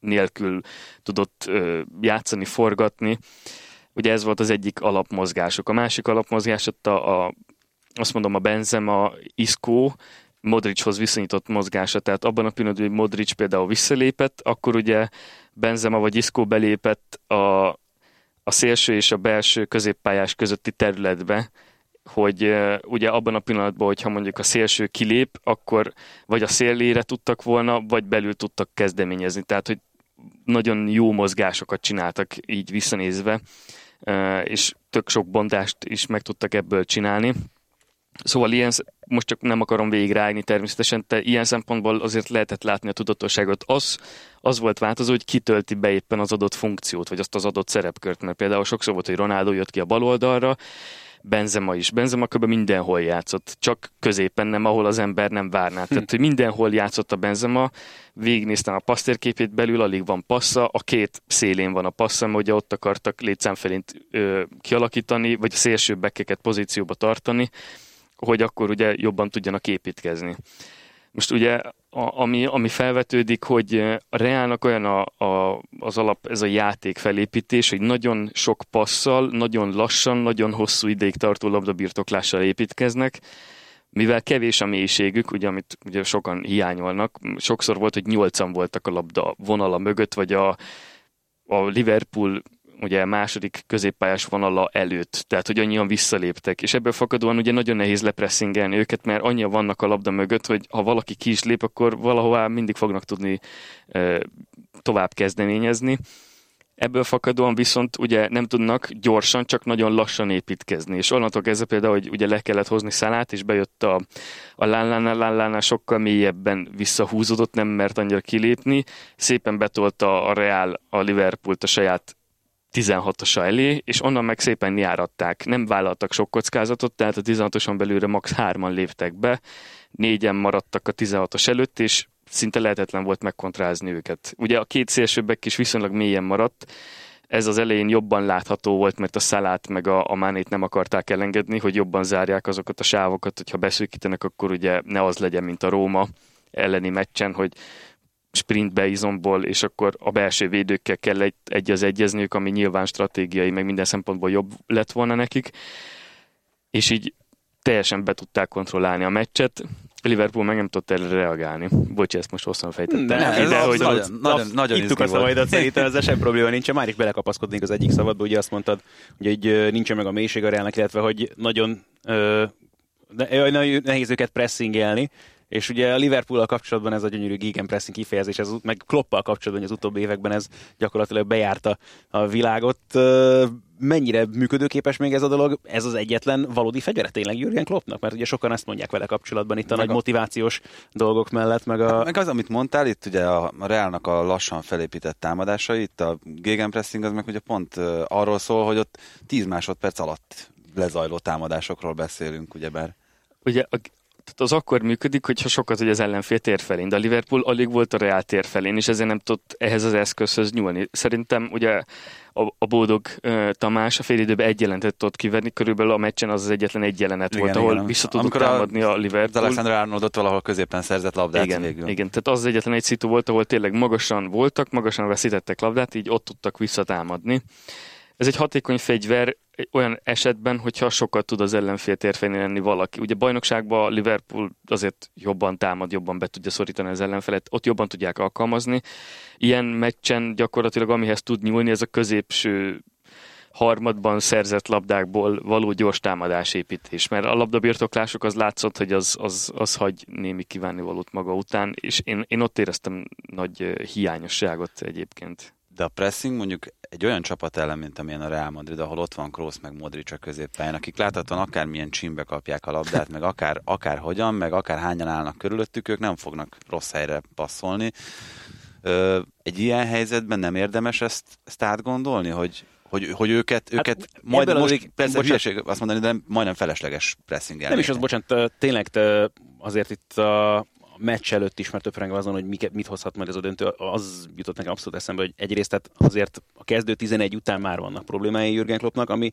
nélkül tudott ö, játszani, forgatni. Ugye ez volt az egyik alapmozgások. A másik alapmozgás ott a, a azt mondom a Benzema, Isco, Modrichoz viszonyított mozgása, tehát abban a pillanatban, hogy Modric például visszalépett, akkor ugye Benzema vagy Isco belépett a, a szélső és a belső középpályás közötti területbe, hogy uh, ugye abban a pillanatban, hogyha mondjuk a szélső kilép, akkor vagy a szélére tudtak volna, vagy belül tudtak kezdeményezni. Tehát, hogy nagyon jó mozgásokat csináltak így visszanézve, uh, és tök sok bontást is meg tudtak ebből csinálni. Szóval ilyen, most csak nem akarom végigrágni természetesen, de ilyen szempontból azért lehetett látni a tudatosságot. Az, az volt változó, hogy kitölti be éppen az adott funkciót, vagy azt az adott szerepkört, mert például sokszor volt, hogy Ronaldo jött ki a bal oldalra, Benzema is. Benzema kb. mindenhol játszott, csak középen nem, ahol az ember nem várná. Hm. Tehát, hogy mindenhol játszott a Benzema, végignéztem a passztérképét belül, alig van passza, a két szélén van a passza, mert ugye ott akartak létszám ö, kialakítani, vagy a szélső bekkeket pozícióba tartani, hogy akkor ugye jobban tudjanak építkezni. Most ugye, a, ami, ami felvetődik, hogy a Reálnak olyan a, a, az alap, ez a játék felépítés, hogy nagyon sok passzal, nagyon lassan, nagyon hosszú ideig tartó labdabirtoklással építkeznek, mivel kevés a mélységük, ugye, amit ugye sokan hiányolnak, sokszor volt, hogy nyolcan voltak a labda vonala mögött, vagy a, a Liverpool ugye második középpályás vonala előtt, tehát hogy annyian visszaléptek, és ebből fakadóan ugye nagyon nehéz lepresszingelni őket, mert annyian vannak a labda mögött, hogy ha valaki ki is lép, akkor valahová mindig fognak tudni e, tovább kezdeményezni. Ebből fakadóan viszont ugye nem tudnak gyorsan, csak nagyon lassan építkezni. És onnantól kezdve például, hogy ugye le kellett hozni szalát, és bejött a, a lánlánál, lánlánál sokkal mélyebben visszahúzódott, nem mert annyira kilépni. Szépen betolta a Real a Liverpoolt a saját 16-osa elé, és onnan meg szépen járatták. Nem vállaltak sok kockázatot, tehát a 16-oson belülre max. hárman léptek be, négyen maradtak a 16-os előtt, és szinte lehetetlen volt megkontrázni őket. Ugye a két szélsőbbek is viszonylag mélyen maradt, ez az elején jobban látható volt, mert a szalát meg a, a mánét nem akarták elengedni, hogy jobban zárják azokat a sávokat, hogyha beszűkítenek, akkor ugye ne az legyen, mint a Róma elleni meccsen, hogy sprintbe izomból, és akkor a belső védőkkel kell egy, egy az egyezniük, ami nyilván stratégiai, meg minden szempontból jobb lett volna nekik. És így teljesen be tudták kontrollálni a meccset. Liverpool meg nem tudott erre reagálni. Bocsi, ezt most hosszan fejtettem. Nem, de, ez hogy nagyon, nagyon, nagyon Ittuk a szavaidat, szerintem ezzel sem probléma nincs. Már is belekapaszkodnék az egyik szabadba, ugye azt mondtad, hogy egy, nincsen meg a mélység a Realnak, illetve hogy nagyon ö, nehéz őket pressingelni, és ugye a liverpool kapcsolatban ez a gyönyörű gegenpressing kifejezés, ez, meg Kloppal kapcsolatban az utóbbi években ez gyakorlatilag bejárta a világot. Mennyire működőképes még ez a dolog? Ez az egyetlen valódi fegyvere tényleg Jürgen Kloppnak? Mert ugye sokan ezt mondják vele kapcsolatban itt a meg nagy a... motivációs dolgok mellett. Meg, a... meg az, amit mondtál, itt ugye a Realnak a lassan felépített támadásai, itt a gegenpressing az meg ugye pont arról szól, hogy ott 10 másodperc alatt lezajló támadásokról beszélünk, ugyebár. Ugye a, tehát az akkor működik, hogyha sokat hogy az ellenfél tér felén, de a Liverpool alig volt a Real tér felén, és ezért nem tudott ehhez az eszközhöz nyúlni. Szerintem ugye a, a boldog uh, Tamás a fél időben egy jelentet tudott kivenni, körülbelül a meccsen az az egyetlen egy jelenet igen, volt, ahol igen. vissza tudott támadni a, a Liverpool. Alexander Arnold ott valahol középen szerzett labdát igen, végül. Igen, tehát az, az egyetlen egy szitu volt, ahol tényleg magasan voltak, magasan veszítettek labdát, így ott tudtak visszatámadni. Ez egy hatékony fegyver, olyan esetben, hogyha sokat tud az ellenfél térfején lenni valaki. Ugye bajnokságban Liverpool azért jobban támad, jobban be tudja szorítani az ellenfelet, ott jobban tudják alkalmazni. Ilyen meccsen gyakorlatilag amihez tud nyúlni, ez a középső harmadban szerzett labdákból való gyors támadásépítés, mert a labdabirtoklások az látszott, hogy az, az, az hagy némi valót maga után, és én, én ott éreztem nagy hiányosságot egyébként. De a pressing mondjuk egy olyan csapat ellen, mint amilyen a Real Madrid, ahol ott van Kroos meg Modric a középpályán, akik láthatóan akármilyen csimbe kapják a labdát, meg akár, akár hogyan, meg akár hányan állnak körülöttük, ők nem fognak rossz helyre passzolni. Egy ilyen helyzetben nem érdemes ezt, ezt átgondolni, hogy, hogy, hogy őket, hát őket majd most, az, persze hülyeség azt mondani, de majdnem felesleges pressing Nem is az, bocsánat, tényleg azért itt a, meccs előtt is, mert töprengve azon, hogy mit, mit hozhat majd ez a döntő, az jutott nekem abszolút eszembe, hogy egyrészt tehát azért a kezdő 11 után már vannak problémái Jürgen Kloppnak, ami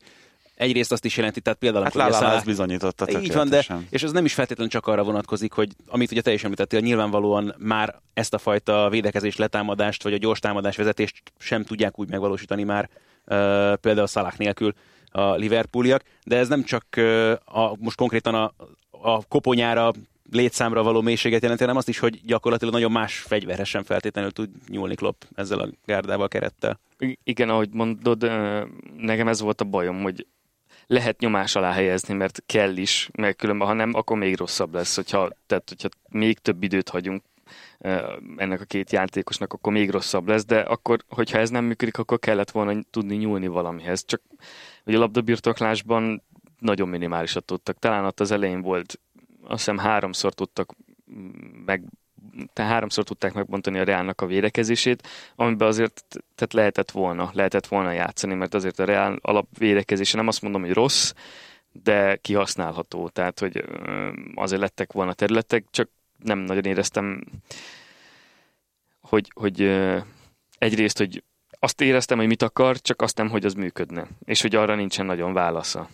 egyrészt azt is jelenti, tehát például... Hát Lálá ezt bizonyította Így van, de, és ez nem is feltétlenül csak arra vonatkozik, hogy amit ugye te is említettél, nyilvánvalóan már ezt a fajta védekezés, letámadást, vagy a gyors támadás vezetést sem tudják úgy megvalósítani már uh, például Salah nélkül a Liverpooliak, de ez nem csak uh, a, most konkrétan a, a koponyára létszámra való mélységet jelenti, hanem azt is, hogy gyakorlatilag nagyon más fegyverhez sem feltétlenül tud nyúlni Klopp ezzel a gárdával, a kerettel. Igen, ahogy mondod, nekem ez volt a bajom, hogy lehet nyomás alá helyezni, mert kell is, mert különben, ha nem, akkor még rosszabb lesz, hogyha, tehát, hogyha még több időt hagyunk ennek a két játékosnak, akkor még rosszabb lesz, de akkor, hogyha ez nem működik, akkor kellett volna tudni nyúlni valamihez. Csak ugye a labdabirtoklásban nagyon minimálisat tudtak. Talán ott az elején volt azt hiszem háromszor tudtak meg tehát háromszor tudták megbontani a Reálnak a védekezését, amiben azért tehát lehetett volna, lehetett volna játszani, mert azért a Reál alapvédekezése nem azt mondom, hogy rossz, de kihasználható, tehát hogy azért lettek volna területek, csak nem nagyon éreztem, hogy, hogy egyrészt, hogy azt éreztem, hogy mit akar, csak azt nem, hogy az működne, és hogy arra nincsen nagyon válasza.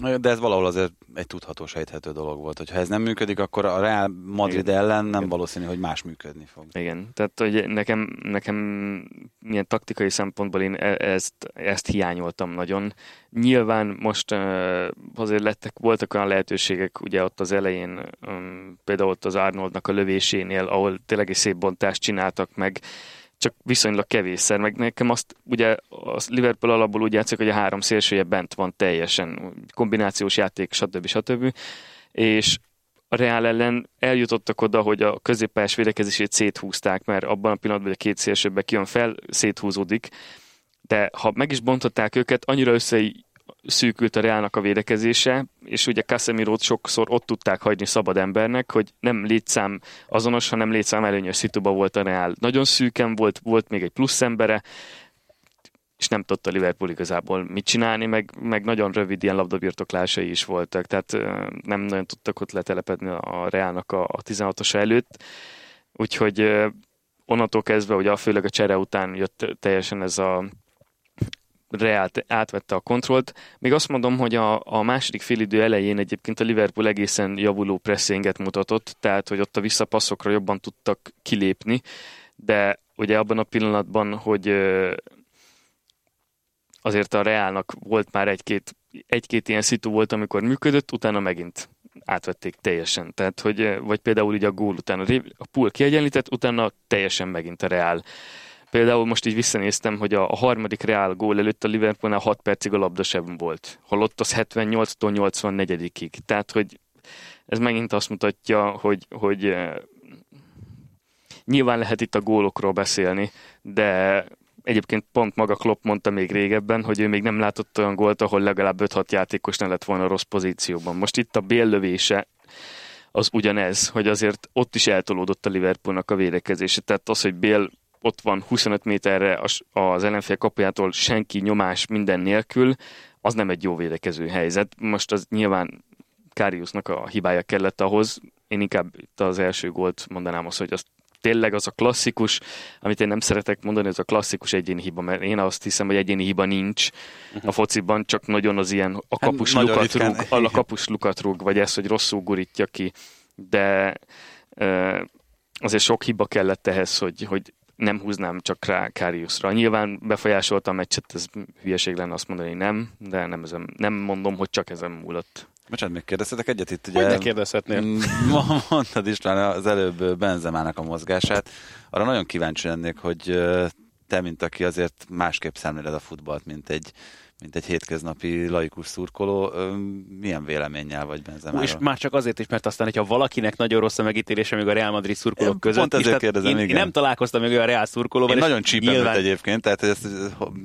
De ez valahol azért egy tudható, sejthető dolog volt. Hogyha ez nem működik, akkor a Real Madrid Igen. ellen nem Igen. valószínű, hogy más működni fog. Igen, tehát hogy nekem, nekem milyen taktikai szempontból én e- ezt, ezt hiányoltam nagyon. Nyilván most azért lettek, voltak olyan lehetőségek, ugye ott az elején, például ott az Arnoldnak a lövésénél, ahol tényleg egy szép bontást csináltak meg, csak viszonylag kevésszer, meg nekem azt ugye a Liverpool alapból úgy játszik, hogy a három szélsője bent van teljesen, kombinációs játék, stb. stb. És a Real ellen eljutottak oda, hogy a középpályás védekezését széthúzták, mert abban a pillanatban, hogy a két szélsőbe kijön fel, széthúzódik. De ha meg is bontották őket, annyira össze szűkült a Reálnak a védekezése, és ugye casemiro sokszor ott tudták hagyni szabad embernek, hogy nem létszám azonos, hanem létszám előnyös szituba volt a Reál. Nagyon szűken volt, volt még egy plusz embere, és nem tudta Liverpool igazából mit csinálni, meg, meg nagyon rövid ilyen labdabirtoklásai is voltak, tehát nem nagyon tudtak ott letelepedni a Reálnak a, a 16-os előtt, úgyhogy onnantól kezdve, ugye főleg a csere után jött teljesen ez a Real átvette a kontrollt. Még azt mondom, hogy a, a második félidő elején egyébként a Liverpool egészen javuló pressinget mutatott, tehát hogy ott a visszapasszokra jobban tudtak kilépni, de ugye abban a pillanatban, hogy azért a Realnak volt már egy-két, egy-két ilyen szitu volt, amikor működött, utána megint átvették teljesen. Tehát, hogy, vagy például így a gól után a, a pool kiegyenlített, utána teljesen megint a Real. Például most így visszanéztem, hogy a, a harmadik Real gól előtt a Liverpoolnál 6 percig a labda sem volt. Holott az 78-tól 84-ig. Tehát, hogy ez megint azt mutatja, hogy, hogy nyilván lehet itt a gólokról beszélni, de Egyébként pont maga Klopp mondta még régebben, hogy ő még nem látott olyan gólt, ahol legalább 5-6 játékos ne lett volna rossz pozícióban. Most itt a béllövése az ugyanez, hogy azért ott is eltolódott a Liverpoolnak a védekezése. Tehát az, hogy Bél ott van 25 méterre az ellenfél kapujától senki nyomás minden nélkül, az nem egy jó védekező helyzet. Most az nyilván Káriusnak a hibája kellett ahhoz, én inkább itt az első gólt mondanám azt, hogy azt tényleg az a klasszikus, amit én nem szeretek mondani, az a klasszikus egyéni hiba, mert én azt hiszem, hogy egyéni hiba nincs uh-huh. a fociban, csak nagyon az ilyen a hát kapus, hát, lukat, rúg, a kapus lukat rúg, vagy ez, hogy rosszul gurítja ki, de azért sok hiba kellett ehhez, hogy, hogy nem húznám csak rá Káriuszra. Nyilván befolyásolta a meccset, ez hülyeség lenne azt mondani, nem, de nem, ezen, nem mondom, hogy csak ezen múlott. Bocsánat, még kérdeztetek egyet itt? Ugye, hogy ne kérdezhetnél? Mm, <laughs> mondtad István az előbb Benzemának a mozgását. Arra nagyon kíváncsi lennék, hogy te, mint aki azért másképp szemléled a futballt, mint egy, mint egy hétköznapi laikus szurkoló, milyen véleménnyel vagy Benzemáról? És már csak azért is, mert aztán, hogyha valakinek nagyon rossz a megítélése még a Real Madrid szurkolók között, Pont ezért kérdezem, én, igen. én, nem találkoztam még olyan Real szurkolóval. Én nagyon csípem nyilván... egyébként, tehát ezt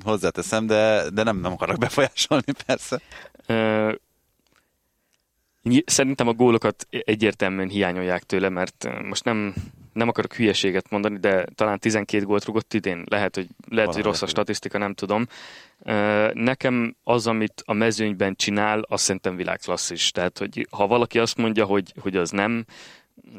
hozzáteszem, de, de nem, nem akarok befolyásolni persze. Szerintem a gólokat egyértelműen hiányolják tőle, mert most nem, nem akarok hülyeséget mondani, de talán 12 gólt rugott idén. Lehet, hogy, lehet, hogy rossz a statisztika, nem tudom. Nekem az, amit a mezőnyben csinál, azt szerintem világklasszis. Tehát, hogy ha valaki azt mondja, hogy, hogy az nem,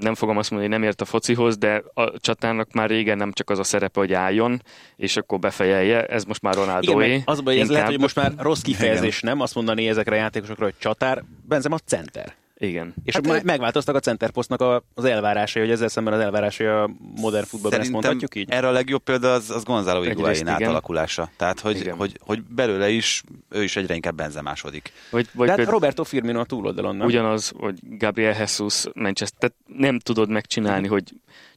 nem fogom azt mondani, hogy nem ért a focihoz, de a csatának már régen nem csak az a szerepe, hogy álljon, és akkor befejelje, ez most már Ronaldo Igen, az baj, ez lehet, hogy most már rossz kifejezés, Igen. nem azt mondani ezekre a játékosokra, hogy csatár, Benzem a center. Igen. És hát meg, megváltoztak a centerposztnak az elvárásai, hogy ezzel szemben az elvárásai a modern futballban, ezt mondhatjuk így? erre a legjobb példa az, az Gonzalo Higuain átalakulása. Tehát, hogy, hogy, hogy, belőle is, ő is egyre inkább benzemásodik. Vagy, vagy De hát Roberto Firmino a túloldalon, nem? Ugyanaz, hogy Gabriel Jesus Manchester, tehát nem tudod megcsinálni, hogy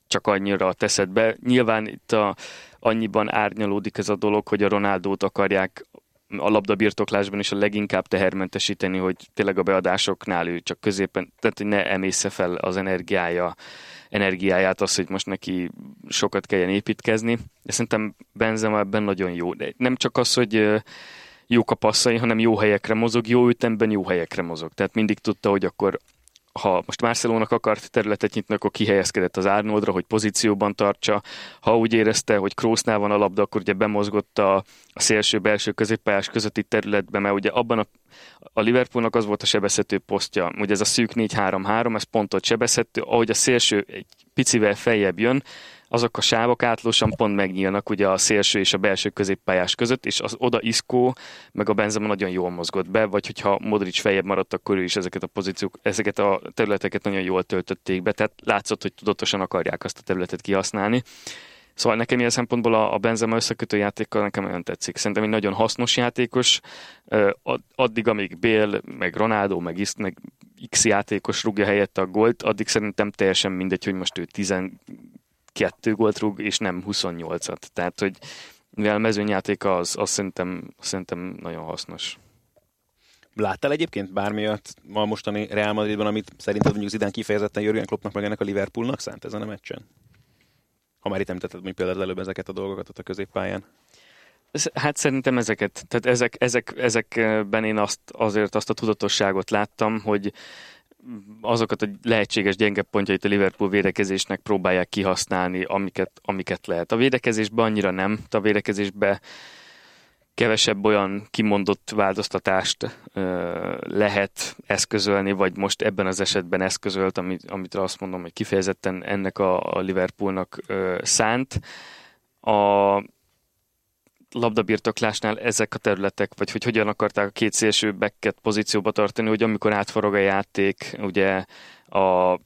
csak annyira teszed be. Nyilván itt a, annyiban árnyalódik ez a dolog, hogy a Ronaldót akarják a labdabirtoklásban is a leginkább tehermentesíteni, hogy tényleg a beadásoknál ő csak középen, tehát hogy ne emésze fel az energiája, energiáját az, hogy most neki sokat kelljen építkezni. De szerintem Benzema ebben nagyon jó. De nem csak az, hogy jók a passzai, hanem jó helyekre mozog, jó ütemben jó helyekre mozog. Tehát mindig tudta, hogy akkor ha most Marcelónak akart területet nyitni, akkor kihelyezkedett az Arnoldra, hogy pozícióban tartsa. Ha úgy érezte, hogy Kroosznál van a labda, akkor ugye bemozgott a szélső-belső középpályás közötti területbe, mert ugye abban a, a Liverpoolnak az volt a sebezhető posztja. Ugye ez a szűk 4-3-3, ez pontot sebezhető, ahogy a szélső egy picivel feljebb jön, azok a sávok átlósan pont megnyílnak ugye a szélső és a belső középpályás között, és az oda Iszkó meg a Benzema nagyon jól mozgott be, vagy hogyha Modric feljebb maradt, akkor ő is ezeket a pozíciók, ezeket a területeket nagyon jól töltötték be, tehát látszott, hogy tudatosan akarják azt a területet kihasználni. Szóval nekem ilyen szempontból a, Benzema összekötő játékkal nekem nagyon tetszik. Szerintem egy nagyon hasznos játékos, addig, amíg Bél, meg Ronaldo, meg, Is, meg X játékos rúgja helyette a gólt, addig szerintem teljesen mindegy, hogy most ő 10 kettő gólt rúg, és nem 28-at. Tehát, hogy mivel mezőnyjáték az, az szerintem, szerintem nagyon hasznos. Láttál egyébként bármilyat a mostani Real Madridban, amit szerinted mondjuk Zidane kifejezetten Jürgen Kloppnak meg ennek a Liverpoolnak szánt ezen a meccsen? Ha már itt említetted mondjuk például előbb ezeket a dolgokat ott a középpályán. Hát szerintem ezeket, tehát ezek, ezek, ezekben én azt, azért azt a tudatosságot láttam, hogy azokat a lehetséges gyenge pontjait a Liverpool védekezésnek próbálják kihasználni, amiket, amiket lehet. A védekezésben annyira nem, a védekezésben kevesebb olyan kimondott változtatást ö, lehet eszközölni, vagy most ebben az esetben eszközölt, amit, amit azt mondom, hogy kifejezetten ennek a, a Liverpoolnak ö, szánt. A labdabirtoklásnál ezek a területek, vagy hogy hogyan akarták a két szélső backet pozícióba tartani, hogy amikor átforog a játék, ugye a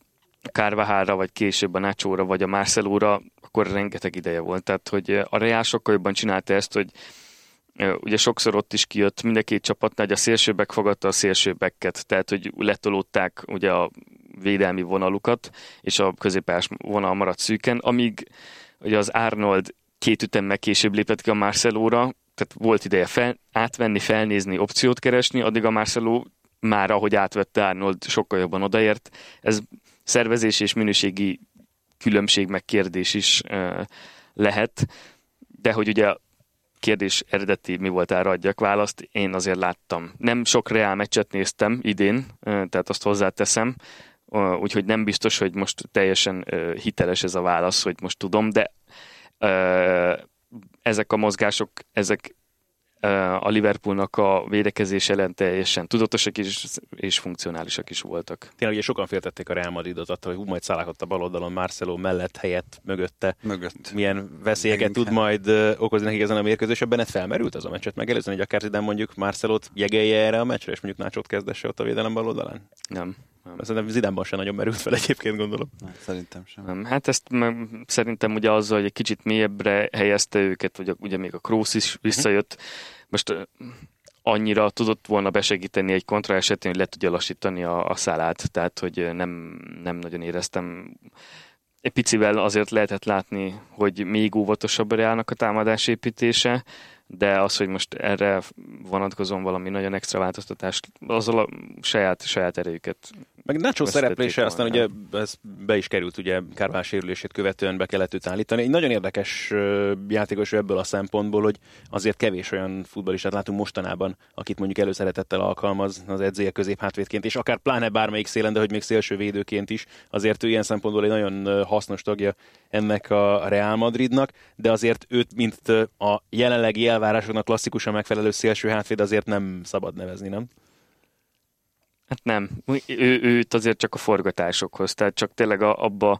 Kárvahára, vagy később a Nácsóra, vagy a Marcelóra, akkor rengeteg ideje volt. Tehát, hogy a Real sokkal jobban csinálta ezt, hogy ugye sokszor ott is kijött mind a két csapatnál, hogy a szélsőbbek fogadta a szélsőbbeket, tehát hogy letolódták ugye a védelmi vonalukat, és a középás vonal maradt szűken, amíg ugye az Arnold két ütemmel később lépett ki a Marcelóra, tehát volt ideje fel, átvenni, felnézni, opciót keresni, addig a Marcelo már ahogy átvette Arnold sokkal jobban odaért. Ez szervezés és minőségi különbség meg kérdés is lehet, de hogy ugye kérdés eredeti mi volt erre adjak választ, én azért láttam. Nem sok reál meccset néztem idén, tehát azt hozzáteszem, úgyhogy nem biztos, hogy most teljesen hiteles ez a válasz, hogy most tudom, de ezek a mozgások, ezek a Liverpoolnak a védekezés ellen teljesen tudatosak is, és funkcionálisak is voltak. Tényleg ugye sokan féltették a Real Madridot attól, hogy hú, majd Szalák a bal oldalon, Marcelo mellett helyett, mögötte. Mögött. Milyen veszélyeket tud majd okozni nekik ezen a mérkőzésen. Bennett felmerült az a meccset megelőzni, hogy akár Zidane mondjuk Marcelot jegelje erre a meccsre, és mondjuk Nácsot kezdesse ott a védelem bal oldalán? Nem. Nem. Szerintem Zidánban sem nagyon merült fel egyébként, gondolom. Na, szerintem sem. Nem. Hát ezt szerintem ugye azzal, hogy egy kicsit mélyebbre helyezte őket, vagy ugye még a Kroos is visszajött, most annyira tudott volna besegíteni egy kontra esetén, hogy le tudja lassítani a, a szálát, tehát hogy nem, nem nagyon éreztem. Egy picivel azért lehetett látni, hogy még óvatosabb a a támadás építése, de az, hogy most erre vonatkozom valami nagyon extra változtatást, azzal a saját, saját erejüket meg Nacho szereplése, aztán ugye ez be is került, ugye Kárván sérülését követően be kellett őt állítani. Egy nagyon érdekes játékos ebből a szempontból, hogy azért kevés olyan futballistát látunk mostanában, akit mondjuk előszeretettel alkalmaz az edzője középhátvédként, és akár pláne bármelyik szélen, de hogy még szélső védőként is. Azért ő ilyen szempontból egy nagyon hasznos tagja ennek a Real Madridnak, de azért őt, mint a jelenlegi elvárásoknak klasszikusan megfelelő szélső hátvéd azért nem szabad nevezni, nem? Hát nem. Ő, őt azért csak a forgatásokhoz, tehát csak tényleg a, abba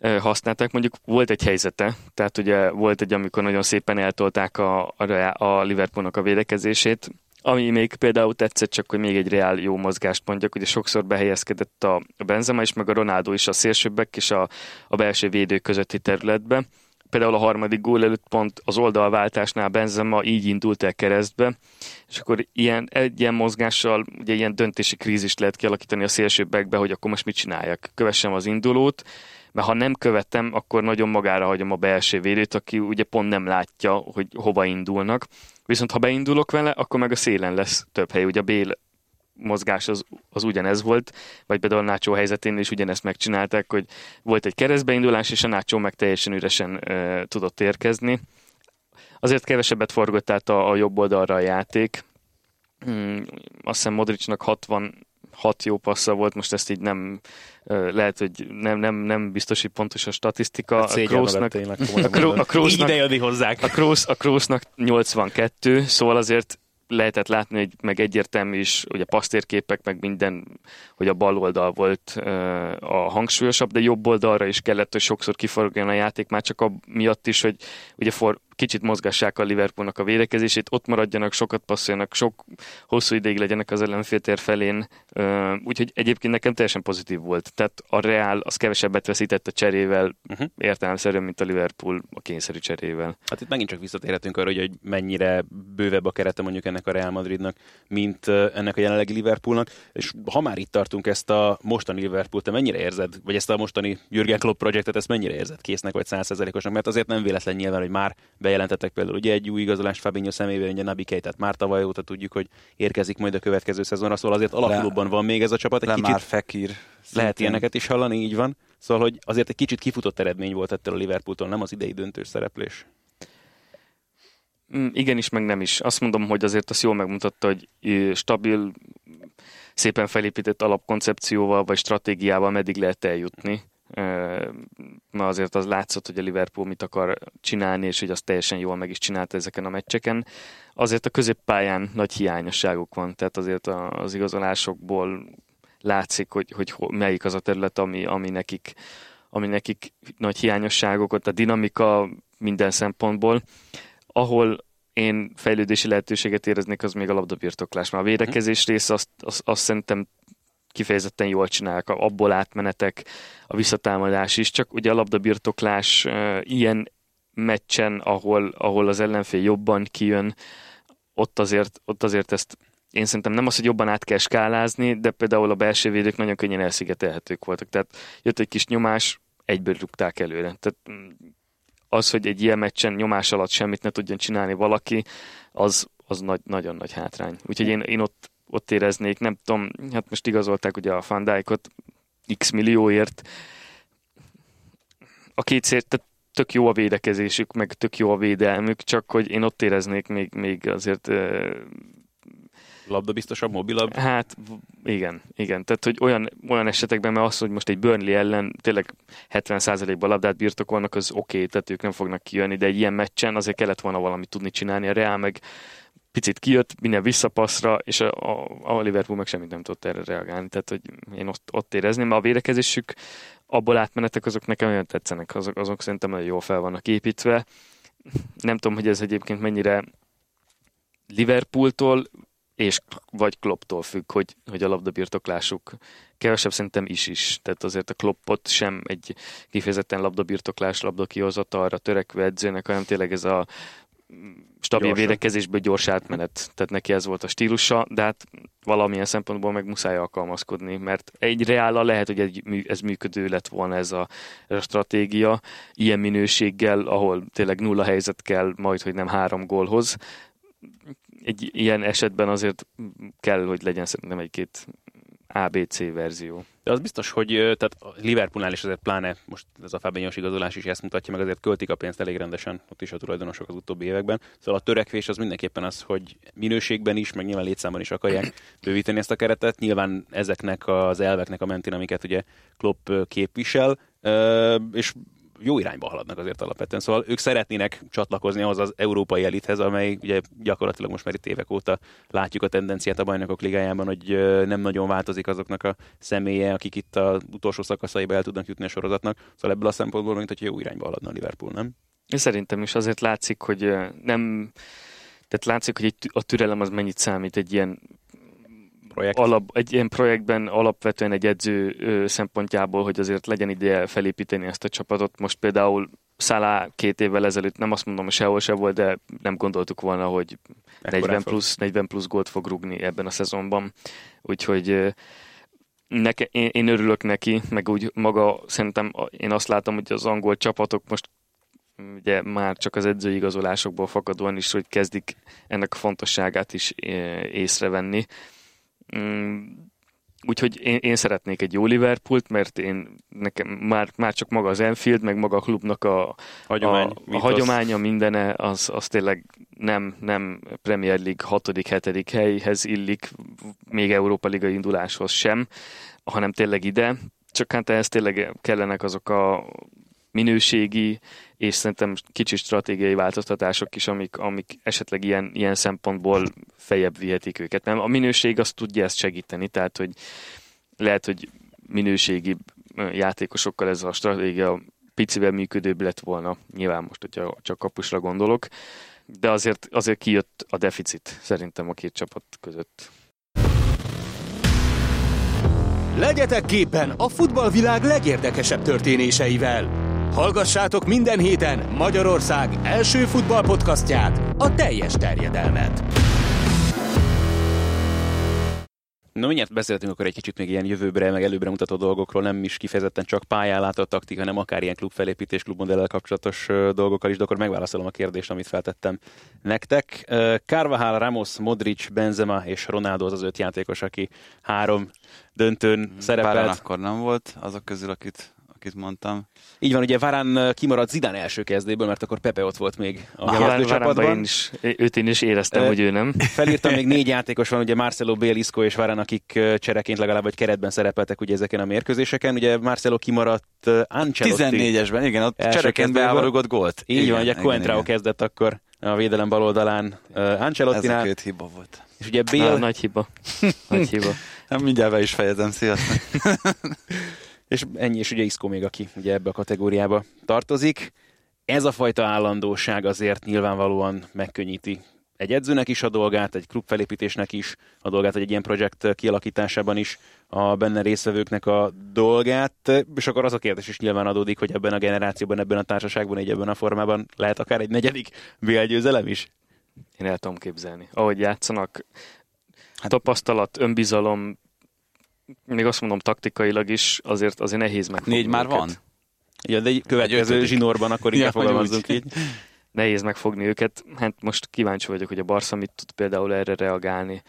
használták. Mondjuk volt egy helyzete, tehát ugye volt egy, amikor nagyon szépen eltolták a, a, a Liverpoolnak a védekezését, ami még például tetszett, csak hogy még egy reál jó mozgást mondjak, ugye sokszor behelyezkedett a, Benzema is, meg a Ronaldo is a szélsőbbek és a, a belső védő közötti területbe például a harmadik gól előtt pont az oldalváltásnál Benzema így indult el keresztbe, és akkor ilyen, egy ilyen mozgással ugye ilyen döntési krízist lehet kialakítani a szélsőbbekbe, hogy akkor most mit csináljak, kövessem az indulót, mert ha nem követem, akkor nagyon magára hagyom a belső védőt, aki ugye pont nem látja, hogy hova indulnak. Viszont ha beindulok vele, akkor meg a szélen lesz több hely. Ugye a Bél mozgás az, az ugyanez volt, vagy például a Nácsó helyzetén is ugyanezt megcsinálták, hogy volt egy keresztbeindulás, és a Nácsó meg teljesen üresen e, tudott érkezni. Azért kevesebbet forgott át a, a jobb oldalra a játék. Hmm, azt hiszem Modricnak 66 jó passza volt, most ezt így nem lehet, hogy nem, nem, nem biztos, hogy pontos a statisztika. Hát a Kroosnak, a, Kroosnak, a, Kroos, a Kroosnak 82, szóval azért lehetett látni, hogy meg egyértelmű is, hogy a pasztérképek, meg minden, hogy a bal oldal volt a hangsúlyosabb, de jobb oldalra is kellett, hogy sokszor kiforogjon a játék, már csak a miatt is, hogy ugye for, kicsit mozgassák a Liverpoolnak a védekezését, ott maradjanak, sokat passzoljanak, sok hosszú ideig legyenek az ellenféltér felén. Úgyhogy egyébként nekem teljesen pozitív volt. Tehát a Real az kevesebbet veszített a cserével, uh-huh. értelemszerűen, mint a Liverpool a kényszerű cserével. Hát itt megint csak visszatérhetünk arra, hogy mennyire bővebb a kerete mondjuk ennek a Real Madridnak, mint ennek a jelenlegi Liverpoolnak. És ha már itt tartunk ezt a mostani Liverpool, te mennyire érzed, vagy ezt a mostani Jürgen Klopp projektet, ezt mennyire érzed késznek, vagy százszerzelékosnak? Mert azért nem véletlen nyilván, hogy már bejelentettek például ugye egy új igazolást Fabinho személyében, ugye Nabi Keitát már tavaly óta tudjuk, hogy érkezik majd a következő szezonra, szóval azért alakulóban van még ez a csapat. Egy kicsit már Fekir. Lehet ilyeneket is hallani, így van. Szóval, hogy azért egy kicsit kifutott eredmény volt ettől a Liverpooltól, nem az idei döntős szereplés. Mm, igen is, meg nem is. Azt mondom, hogy azért azt jól megmutatta, hogy stabil, szépen felépített alapkoncepcióval vagy stratégiával meddig lehet eljutni mert azért az látszott, hogy a Liverpool mit akar csinálni, és hogy azt teljesen jól meg is csinálta ezeken a meccseken. Azért a középpályán nagy hiányosságuk van, tehát azért az igazolásokból látszik, hogy, hogy melyik az a terület, ami, ami, nekik, ami nekik nagy hiányosságok, ott a dinamika minden szempontból. Ahol én fejlődési lehetőséget éreznék, az még a labdabirtoklás. Már a védekezés rész azt, azt, azt szerintem kifejezetten jól csinálják, abból átmenetek, a visszatámadás is, csak ugye a labdabirtoklás ilyen meccsen, ahol, ahol az ellenfél jobban kijön, ott azért, ott azért ezt én szerintem nem az, hogy jobban át kell skálázni, de például a belső védők nagyon könnyen elszigetelhetők voltak. Tehát jött egy kis nyomás, egyből rúgták előre. Tehát mm, az, hogy egy ilyen meccsen nyomás alatt semmit ne tudjon csinálni valaki, az, az nagy, nagyon nagy hátrány. Úgyhogy én, én ott, ott éreznék, nem tudom, hát most igazolták ugye a Fandáikot x millióért. A két szér, tehát tök jó a védekezésük, meg tök jó a védelmük, csak hogy én ott éreznék még, még azért labdabiztosabb, mobilabb? Hát igen, igen. Tehát, hogy olyan, olyan esetekben, mert az, hogy most egy Burnley ellen tényleg 70%-ban labdát birtokolnak, az oké, okay, tehát ők nem fognak kijönni, de egy ilyen meccsen azért kellett volna valamit tudni csinálni. A Real meg picit kijött, minden visszapasszra, és a, a, Liverpool meg semmit nem tudott erre reagálni. Tehát, hogy én ott, ott érezném, mert a védekezésük abból átmenetek, azok nekem olyan tetszenek, azok, azok szerintem nagyon jól fel vannak építve. Nem tudom, hogy ez egyébként mennyire Liverpooltól és vagy Klopptól függ, hogy, hogy a labdabirtoklásuk kevesebb szerintem is is. Tehát azért a Kloppot sem egy kifejezetten labdabirtoklás, labdakihozatalra törekvő edzőnek, hanem tényleg ez a stabil Gyorsan. védekezésből gyors átmenet. Tehát neki ez volt a stílusa, de hát valamilyen szempontból meg muszáj alkalmazkodni, mert egy reála lehet, hogy egy, ez működő lett volna ez a, ez a stratégia, ilyen minőséggel, ahol tényleg nulla helyzet kell, majd, hogy nem három gólhoz, egy ilyen esetben azért kell, hogy legyen szerintem egy-két ABC verzió. De az biztos, hogy tehát a Liverpoolnál is azért pláne most ez a Fabinhos igazolás is ezt mutatja, meg azért költik a pénzt elég rendesen, ott is a tulajdonosok az utóbbi években. Szóval a törekvés az mindenképpen az, hogy minőségben is, meg nyilván létszámban is akarják <clears throat> bővíteni ezt a keretet. Nyilván ezeknek az elveknek a mentén, amiket ugye Klopp képvisel, és jó irányba haladnak azért alapvetően. Szóval ők szeretnének csatlakozni ahhoz az európai elithez, amely ugye gyakorlatilag most már itt évek óta látjuk a tendenciát a bajnokok ligájában, hogy nem nagyon változik azoknak a személye, akik itt az utolsó szakaszaiba el tudnak jutni a sorozatnak. Szóval ebből a szempontból, mint hogy jó irányba haladna a Liverpool, nem? Szerintem is azért látszik, hogy nem tehát látszik, hogy a türelem az mennyit számít egy ilyen projekt. Alap, egy ilyen projektben alapvetően egy edző szempontjából, hogy azért legyen ideje felépíteni ezt a csapatot. Most például Szálá két évvel ezelőtt, nem azt mondom, hogy sehol se volt, de nem gondoltuk volna, hogy 40 plusz, 40 plusz gólt fog rugni ebben a szezonban. Úgyhogy neke, én, én örülök neki, meg úgy maga szerintem én azt látom, hogy az angol csapatok most ugye már csak az edzőigazolásokból fakadóan is, hogy kezdik ennek a fontosságát is észrevenni. Mm, úgyhogy én, én szeretnék egy jó Liverpoolt, mert én nekem már, már csak maga az Enfield, meg maga a klubnak a, Hagyomány, a, a hagyománya mindene, az, az tényleg nem, nem Premier League 6 hetedik helyhez illik, még Európa Liga induláshoz sem, hanem tényleg ide. Csak hát ehhez tényleg kellenek azok a minőségi és szerintem kicsi stratégiai változtatások is, amik, amik esetleg ilyen, ilyen szempontból fejebb vihetik őket. Mert a minőség azt tudja ezt segíteni, tehát hogy lehet, hogy minőségi játékosokkal ez a stratégia picivel működőbb lett volna, nyilván most, hogyha csak kapusra gondolok, de azért, azért kijött a deficit szerintem a két csapat között. Legyetek képen a futballvilág legérdekesebb történéseivel! Hallgassátok minden héten Magyarország első futballpodcastját, a teljes terjedelmet. No, mindjárt beszéltünk akkor egy kicsit még ilyen jövőbre, meg előbbre mutató dolgokról, nem is kifejezetten csak pályán látott taktika, hanem akár ilyen klubfelépítés, klubmodellel kapcsolatos dolgokkal is, de akkor megválaszolom a kérdést, amit feltettem nektek. Carvajal, Ramos, Modric, Benzema és Ronaldo az az öt játékos, aki három döntőn szerepelt. Pár akkor nem volt azok közül, akit akit mondtam. Így van, ugye Varán kimaradt Zidane első kezdéből, mert akkor Pepe ott volt még a Ja, kezdőcsapatban. Én is, őt én is éreztem, Ö, hogy ő nem. <laughs> Felírtam, még négy <laughs> játékos van, ugye Marcelo, Bale, Isco és Varane, akik ö, csereként legalább vagy keretben szerepeltek ugye ezeken a mérkőzéseken. Ugye Marcelo kimaradt Ancelotti. 14-esben, igen, ott csereként beávarogott gólt. Így igen, van, ugye Coentrao kezdett akkor a védelem bal oldalán uh, Ez a Ancelottinál, két hiba volt. és ugye Bale... Bale, Nagy hiba. Nagy hiba. <laughs> Hát mindjárt be is fejezem, sziasztok. És ennyi, és ugye Isco még, aki ugye ebbe a kategóriába tartozik. Ez a fajta állandóság azért nyilvánvalóan megkönnyíti egy edzőnek is a dolgát, egy klubfelépítésnek is a dolgát, vagy egy ilyen projekt kialakításában is a benne résztvevőknek a dolgát, és akkor az a kérdés is nyilván adódik, hogy ebben a generációban, ebben a társaságban, így ebben a formában lehet akár egy negyedik BL győzelem is? Én el tudom képzelni. Ahogy játszanak, hát, tapasztalat, önbizalom, még azt mondom taktikailag is, azért azért nehéz meg. Négy már van? Igen, de következő zsinórban akkor Ja, vagy fogalmazzunk úgy. így. Nehéz megfogni őket. Hát most kíváncsi vagyok, hogy a Barca mit tud például erre reagálni.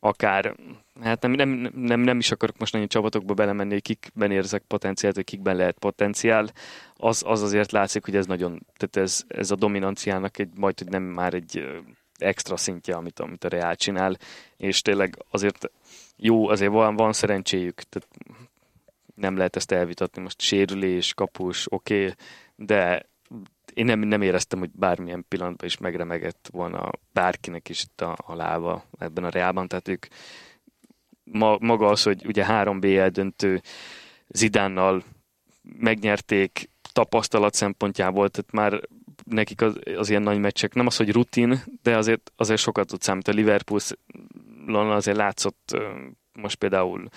Akár, hát nem, nem, nem, nem is akarok most nagyon csapatokba belemenni, hogy kikben érzek potenciált, vagy kikben lehet potenciál. Az, az azért látszik, hogy ez nagyon, tehát ez, ez a dominanciának egy, majd, hogy nem már egy extra szintje, amit, amit a Real csinál, és tényleg azért jó, azért van, van szerencséjük, tehát nem lehet ezt elvitatni, most sérülés, kapus, oké, okay, de én nem, nem éreztem, hogy bármilyen pillanatban is megremegett volna bárkinek is itt a, a lába ebben a reában, tehát ők ma, maga az, hogy ugye három BL döntő Zidánnal megnyerték tapasztalat szempontjából, tehát már nekik az, az ilyen nagy meccsek, nem az, hogy rutin, de azért, azért sokat tud számítani. A Liverpool azért látszott most például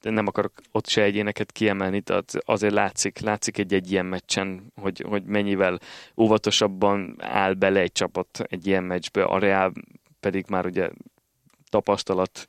nem akarok ott se egyéneket kiemelni, tehát azért látszik, látszik egy-egy ilyen meccsen, hogy, hogy mennyivel óvatosabban áll bele egy csapat egy ilyen meccsbe, a Real pedig már ugye tapasztalat,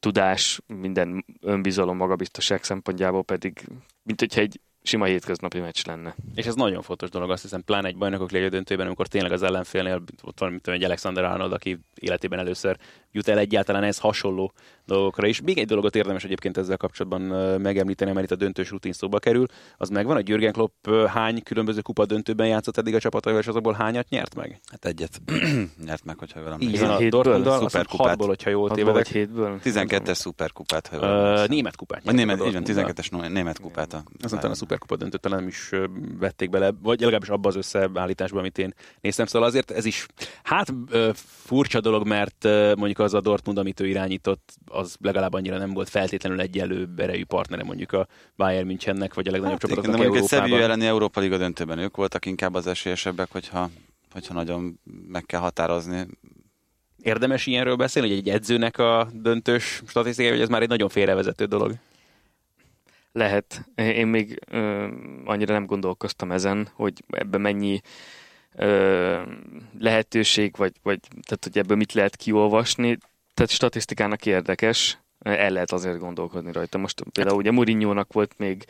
tudás, minden önbizalom, magabiztosság szempontjából pedig, mint hogyha egy sima hétköznapi meccs lenne. És ez nagyon fontos dolog, azt hiszem, pláne egy bajnokok légy döntőben, amikor tényleg az ellenfélnél ott van, mint egy Alexander Arnold, aki életében először jut el egyáltalán ez hasonló dolgokra is. Még egy dolgot érdemes egyébként ezzel kapcsolatban megemlíteni, mert itt a döntős rutin szóba kerül. Az megvan, hogy Jürgen Klopp hány különböző kupa döntőben játszott eddig a csapataival, és azokból hányat nyert meg? Hát egyet <clears throat> nyert meg, hogyha velem. Így Igen, van, a Dortmunddal, azt hatból, hogyha jól tévedek. hétből? 12-es szuperkupát, ha jól német kupát. Nyert német, a így van, Dortmunddal. 12-es német kupát. A, Aztán a szuperkupa döntőt talán nem is vették bele, vagy legalábbis abba az összeállításba, amit én néztem. Szóval azért ez is, hát furcsa dolog, mert mondjuk az a Dortmund, amit ő irányított, az legalább annyira nem volt feltétlenül egyenlő erejű partnere mondjuk a Bayern Münchennek, vagy a legnagyobb Hát, csapatoknak mondjuk egy Sevilla Európában. elleni Európa Liga döntőben ők voltak inkább az esélyesebbek, hogyha, hogyha nagyon meg kell határozni. Érdemes ilyenről beszélni, hogy egy edzőnek a döntős statisztikája, hogy ez már egy nagyon félrevezető dolog. Lehet. Én még ö, annyira nem gondolkoztam ezen, hogy ebben mennyi ö, lehetőség, vagy, vagy tehát, hogy ebből mit lehet kiolvasni. Tehát statisztikának érdekes, el lehet azért gondolkodni rajta. Most például ugye Mourinho-nak volt még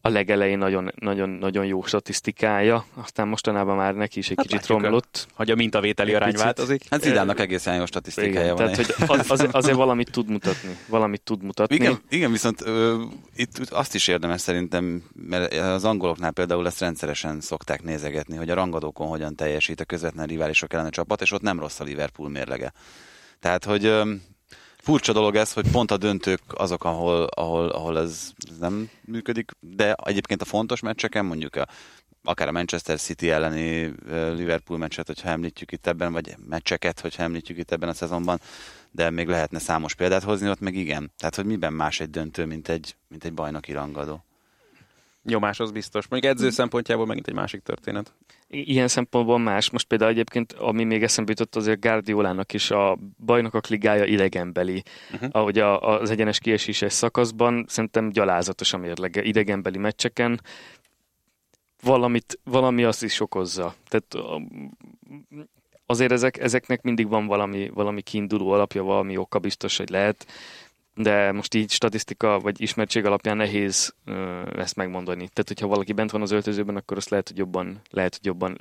a legelején nagyon, nagyon, nagyon jó statisztikája, aztán mostanában már neki is egy Hát kicsit romlott. Hogy a mintavételi Egy arány picit. változik. Hát Zidánnak egészen jó statisztikája Igen, van. tehát, hogy az, az, azért valamit tud mutatni. Valamit tud mutatni. Igen, igen viszont ö, itt azt is érdemes szerintem, mert az angoloknál például ezt rendszeresen szokták nézegetni, hogy a rangadókon hogyan teljesít a közvetlen riválisok ellen a csapat, és ott nem rossz a Liverpool mérlege. Tehát, hogy furcsa dolog ez, hogy pont a döntők azok, ahol, ahol, ahol ez, ez nem működik, de egyébként a fontos meccseken, mondjuk a, akár a Manchester City elleni Liverpool meccset, hogyha említjük itt ebben, vagy meccseket, hogyha említjük itt ebben a szezonban, de még lehetne számos példát hozni, ott meg igen. Tehát, hogy miben más egy döntő, mint egy, mint egy bajnoki rangadó. Nyomás az biztos. Mondjuk edző szempontjából megint egy másik történet. Ilyen szempontból más. Most például egyébként, ami még eszembe jutott, azért Guardiolának is a bajnokok ligája idegenbeli. Uh-huh. Ahogy a, az egyenes kieséses szakaszban szerintem gyalázatos a mérlege. Idegenbeli meccseken valamit, valami azt is okozza. Tehát azért ezek, ezeknek mindig van valami, valami kiinduló alapja, valami oka biztos, hogy lehet, de most így statisztika vagy ismertség alapján nehéz ö, ezt megmondani. Tehát, hogyha valaki bent van az öltözőben, akkor azt lehet, hogy jobban, lehet, hogy jobban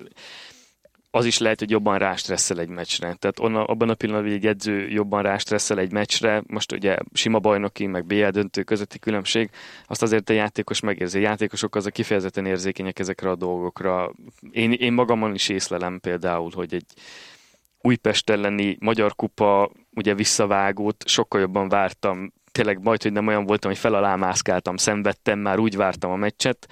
az is lehet, hogy jobban rástresszel egy meccsre. Tehát onna, abban a pillanatban, hogy egy edző jobban rástresszel egy meccsre, most ugye sima bajnoki, meg BL döntő közötti különbség, azt azért a játékos megérzi. A játékosok az a kifejezetten érzékenyek ezekre a dolgokra. Én, én magamon is észlelem például, hogy egy Újpest elleni Magyar Kupa ugye visszavágót sokkal jobban vártam, tényleg majd, hogy nem olyan voltam, hogy felalámászkáltam, szenvedtem, már úgy vártam a meccset.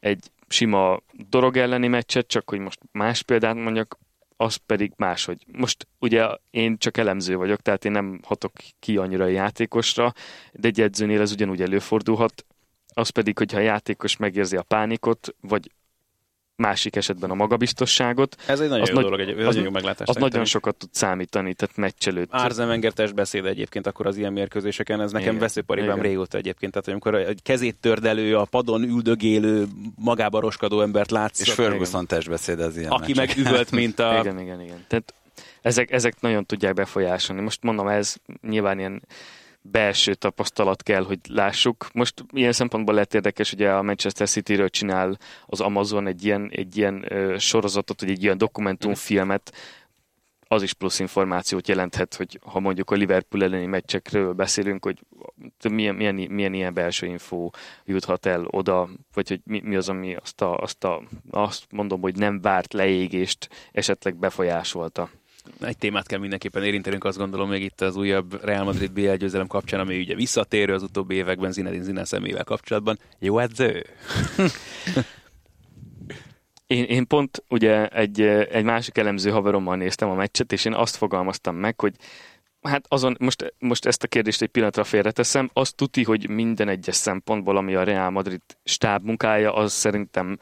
Egy sima dorog elleni meccset, csak hogy most más példát mondjak, az pedig máshogy. Most ugye én csak elemző vagyok, tehát én nem hatok ki annyira a játékosra, de egy edzőnél ez ugyanúgy előfordulhat. Az pedig, hogyha a játékos megérzi a pánikot, vagy másik esetben a magabiztosságot. Ez egy nagyon az jó nagy- dolog, egy, ez az- nagyon jó meglátás. Az nagyon sokat tud számítani, tehát meccs előtt. Árzemenger beszéd egyébként akkor az ilyen mérkőzéseken, ez nekem veszőparibám régóta egyébként, tehát amikor egy kezét tördelő, a padon üldögélő, magába roskadó embert látsz, És Ferguson testbeszéd az ilyen aki meg üvölt, mint a... <laughs> Igen, igen, igen. Tehát ezek, ezek nagyon tudják befolyásolni. Most mondom, ez nyilván ilyen belső tapasztalat kell, hogy lássuk. Most ilyen szempontból lehet érdekes, ugye a Manchester City-ről csinál az Amazon egy ilyen, egy ilyen ö, sorozatot, vagy egy ilyen dokumentumfilmet, az is plusz információt jelenthet, hogy ha mondjuk a Liverpool elleni meccsekről beszélünk, hogy milyen, milyen, milyen ilyen belső info juthat el oda, vagy hogy mi, mi az, ami azt, a, azt, a, azt mondom, hogy nem várt leégést esetleg befolyásolta. Egy témát kell mindenképpen érintenünk, azt gondolom még itt az újabb Real Madrid BL győzelem kapcsán, ami ugye visszatérő az utóbbi években Zinedine Zidane személyével kapcsolatban. Jó edző? <laughs> Én, én pont ugye egy, egy másik elemző haverommal néztem a meccset, és én azt fogalmaztam meg, hogy hát azon, most, most ezt a kérdést egy pillanatra félreteszem, azt tuti, hogy minden egyes szempontból, ami a Real Madrid stáb munkája, az szerintem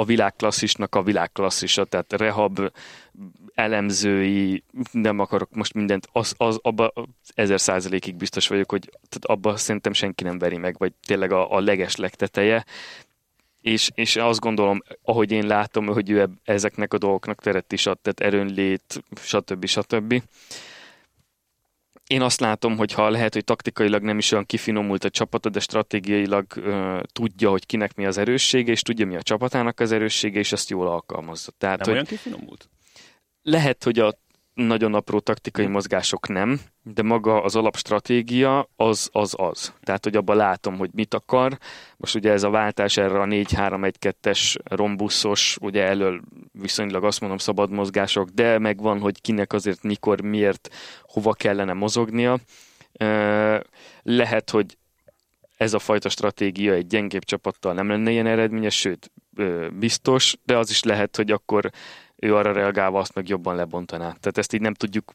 a világklasszisnak a világklasszisa, tehát rehab, elemzői, nem akarok most mindent, az, az abba ezer százalékig biztos vagyok, hogy tehát abba szerintem senki nem veri meg, vagy tényleg a, a leges legteteje, és, és azt gondolom, ahogy én látom, hogy ő ezeknek a dolgoknak teret is ad, tehát erőnlét, stb. stb. Én azt látom, hogy ha lehet, hogy taktikailag nem is olyan kifinomult a csapata, de stratégiailag uh, tudja, hogy kinek mi az erőssége, és tudja, mi a csapatának az erőssége, és ezt jól alkalmazza. Tehát, Nem hogy olyan kifinomult? lehet, hogy a nagyon apró taktikai mozgások nem, de maga az alapstratégia az az az. Tehát, hogy abban látom, hogy mit akar. Most ugye ez a váltás erre a 4-3-1-2-es rombuszos, ugye elől viszonylag azt mondom szabad mozgások, de megvan, hogy kinek azért mikor, miért, hova kellene mozognia. Lehet, hogy ez a fajta stratégia egy gyengébb csapattal nem lenne ilyen eredményes, sőt, biztos, de az is lehet, hogy akkor ő arra reagálva azt meg jobban lebontaná. Tehát ezt így nem tudjuk,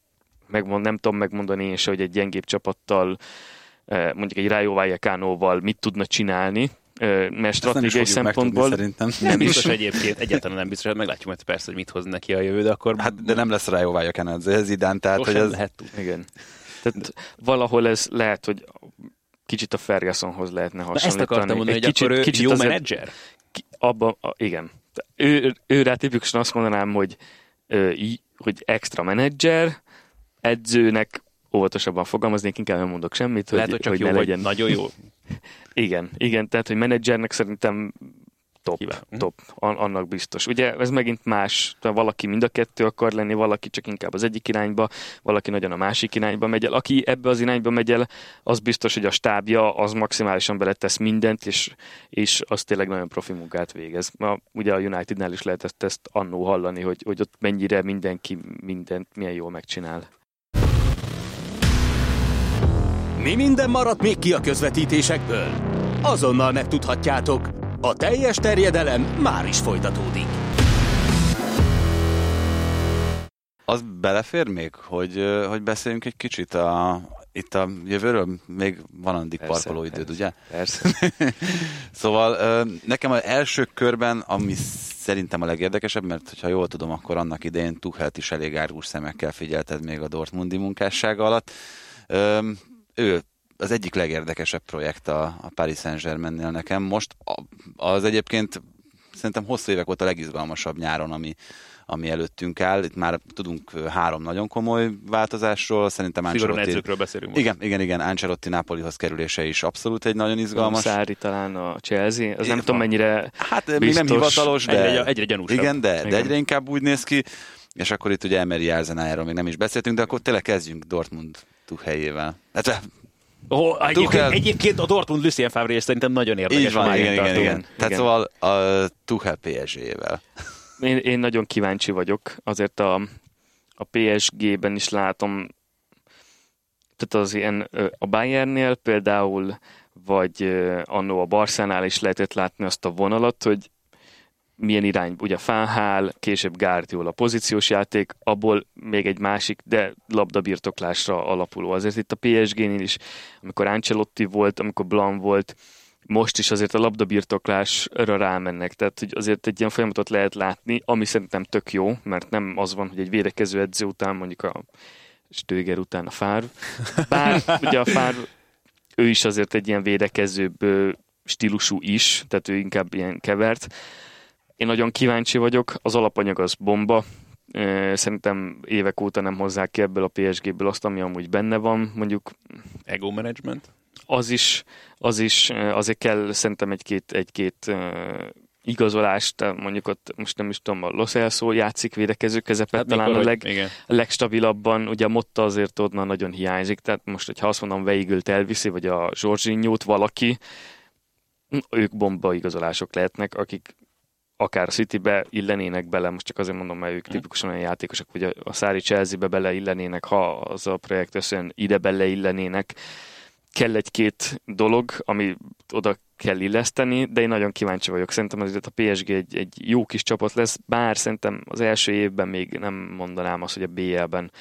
megmond, nem tudom megmondani én se, hogy egy gyengébb csapattal, eh, mondjuk egy Rayo Vallecanoval mit tudna csinálni, eh, mert nem stratégiai fogjuk szempontból megtudni, szerintem. Nem biztos egyébként, egyáltalán nem biztos, hát meglátjuk majd persze, hogy mit hoz neki a jövő, de akkor Hát, de nem lesz rá jó válja ez, ez idán, tehát hogy ez... lehet tudni. Igen. Tehát valahol ez lehet, hogy kicsit a Fergusonhoz lehetne Na hasonlítani. ezt akartam mondani, Egy hogy akkor ő jó azért- menedzser? ki- abba, a, igen. Ő, ő rá tipikusan azt mondanám, hogy, hogy extra menedzser, edzőnek óvatosabban fogalmaznék, inkább nem mondok semmit, hogy, Lehet, hogy csak hogy jó, ne vagy legyen. nagyon jó. <laughs> Igen, igen, tehát, hogy menedzsernek szerintem top, Kiváló. Mhm. top, an- annak biztos. Ugye ez megint más, valaki mind a kettő akar lenni, valaki csak inkább az egyik irányba, valaki nagyon a másik irányba megy el. Aki ebbe az irányba megy el, az biztos, hogy a stábja az maximálisan beletesz mindent, és, és az tényleg nagyon profi munkát végez. Ma, ugye a Unitednál is lehet ezt, ezt annó hallani, hogy, hogy ott mennyire mindenki mindent milyen jól megcsinál. Mi minden maradt még ki a közvetítésekből? Azonnal megtudhatjátok. A teljes terjedelem már is folytatódik. Az belefér még, hogy, hogy beszéljünk egy kicsit a, itt a jövőről? Még van addig Persze, parkolóidőd, persze. ugye? Persze. <laughs> Szóval nekem az első körben, ami szerintem a legérdekesebb, mert ha jól tudom, akkor annak idején Tuchelt is elég árgus szemekkel figyelted még a Dortmundi munkássága alatt. Ő az egyik legérdekesebb projekt a, a Paris Saint-Germainnél nekem. Most az egyébként szerintem hosszú évek óta a legizgalmasabb nyáron, ami, ami előttünk áll. Itt már tudunk három nagyon komoly változásról. Szerintem Szigorúan Ancelotti... edzőkről beszélünk most. Igen, igen, igen. Ancelotti Napolihoz kerülése is abszolút egy nagyon izgalmas. Szári talán a Chelsea, az nem Igen, tudom mennyire Hát még nem Biztos. hivatalos, de... Egyre, egyre gyanúsabb. Igen, de, de Igen. egyre inkább úgy néz ki. És akkor itt ugye Emery Arzenájáról még nem is beszéltünk, de akkor tényleg kezdjünk Dortmund Tuchelyével. Hát, Oh, egyébként, Tuchel... egyébként a Dortmund Lucien Favre szerintem nagyon érdekes. Így van, igen, igen, igen, igen. Tehát igen. szóval a Tuchel PSG-vel. Én, én nagyon kíváncsi vagyok. Azért a, a PSG-ben is látom, tehát az ilyen a Bayernnél például, vagy annó a Barszánál is lehetett látni azt a vonalat, hogy milyen irány, ugye Fánhál, később Guardiola pozíciós játék, abból még egy másik, de labdabirtoklásra alapuló. Azért itt a PSG-nél is, amikor Ancelotti volt, amikor Blanc volt, most is azért a labdabirtoklásra rámennek, tehát hogy azért egy ilyen folyamatot lehet látni, ami szerintem tök jó, mert nem az van, hogy egy védekező edző után mondjuk a Stöger után a Fár, bár ugye a Fár ő is azért egy ilyen védekezőbb stílusú is, tehát ő inkább ilyen kevert, én nagyon kíváncsi vagyok, az alapanyag az bomba, Szerintem évek óta nem hozzák ki ebből a PSG-ből azt, ami amúgy benne van, mondjuk... Ego management? Az is, az is, azért kell szerintem egy-két, egy-két igazolást, mondjuk ott most nem is tudom, a Los Elso játszik védekező közepet, hát talán mikor, a, leg, igen. legstabilabban, ugye a Motta azért onnan nagyon hiányzik, tehát most, hogyha azt mondom, Weigelt elviszi, vagy a Zsorzsinyót valaki, ők bomba igazolások lehetnek, akik akár City-be illenének bele, most csak azért mondom, mert ők mhm. tipikusan olyan játékosok, hogy a, Szári Chelsea-be beleillenének, ha az a projekt összön ide beleillenének. Kell egy-két dolog, ami oda kell illeszteni, de én nagyon kíváncsi vagyok. Szerintem azért a PSG egy, egy jó kis csapat lesz, bár szerintem az első évben még nem mondanám azt, hogy a BL-ben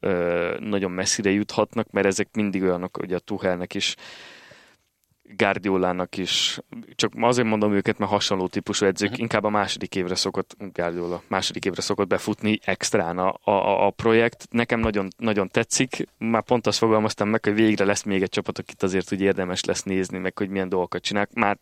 ö, nagyon messzire juthatnak, mert ezek mindig olyanok, hogy a Tuchelnek is Guardiolának is, csak azért mondom őket, mert hasonló típusú edzők, uh-huh. inkább a második évre szokott, Guardiola, második évre szokott befutni extrán a, a, a projekt. Nekem nagyon, nagyon tetszik, már pont azt fogalmaztam meg, hogy végre lesz még egy csapat, akit azért úgy érdemes lesz nézni, meg hogy milyen dolgokat csinálnak. Már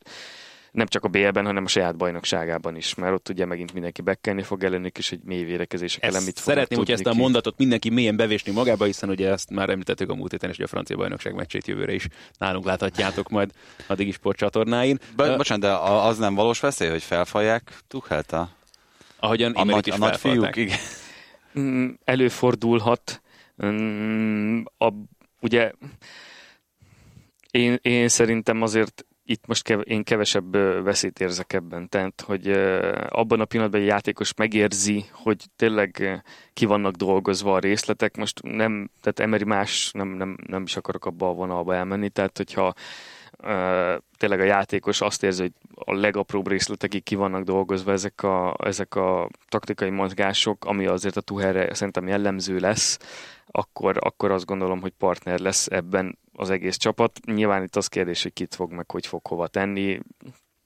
nem csak a BL-ben, hanem a saját bajnokságában is, mert ott ugye megint mindenki bekkelni fog ellenük is, hogy mély védekezések ellen mit Szeretném, hogy ezt a mondatot mindenki mélyen bevésni magába, hiszen ugye ezt már említettük a múlt héten, és a francia bajnokság meccsét jövőre is nálunk láthatjátok majd addigi sportcsatornáin. Be, bocsánat, de az nem valós veszély, hogy felfalják Tuchelt a... Ahogyan a, nagy, is a nagy fiúk, igen. Mm, előfordulhat. Mm, a, ugye én, én szerintem azért itt most kev- én kevesebb veszélyt érzek ebben. Tehát, hogy abban a pillanatban egy játékos megérzi, hogy tényleg ki vannak dolgozva a részletek. Most nem, tehát Emery más, nem, nem, nem is akarok abba a vonalba elmenni. Tehát, hogyha tényleg a játékos azt érzi, hogy a legapróbb részletekig ki vannak dolgozva ezek a, ezek a taktikai mozgások, ami azért a Tuherre szerintem jellemző lesz, akkor, akkor azt gondolom, hogy partner lesz ebben az egész csapat. Nyilván itt az kérdés, hogy kit fog meg, hogy fog hova tenni,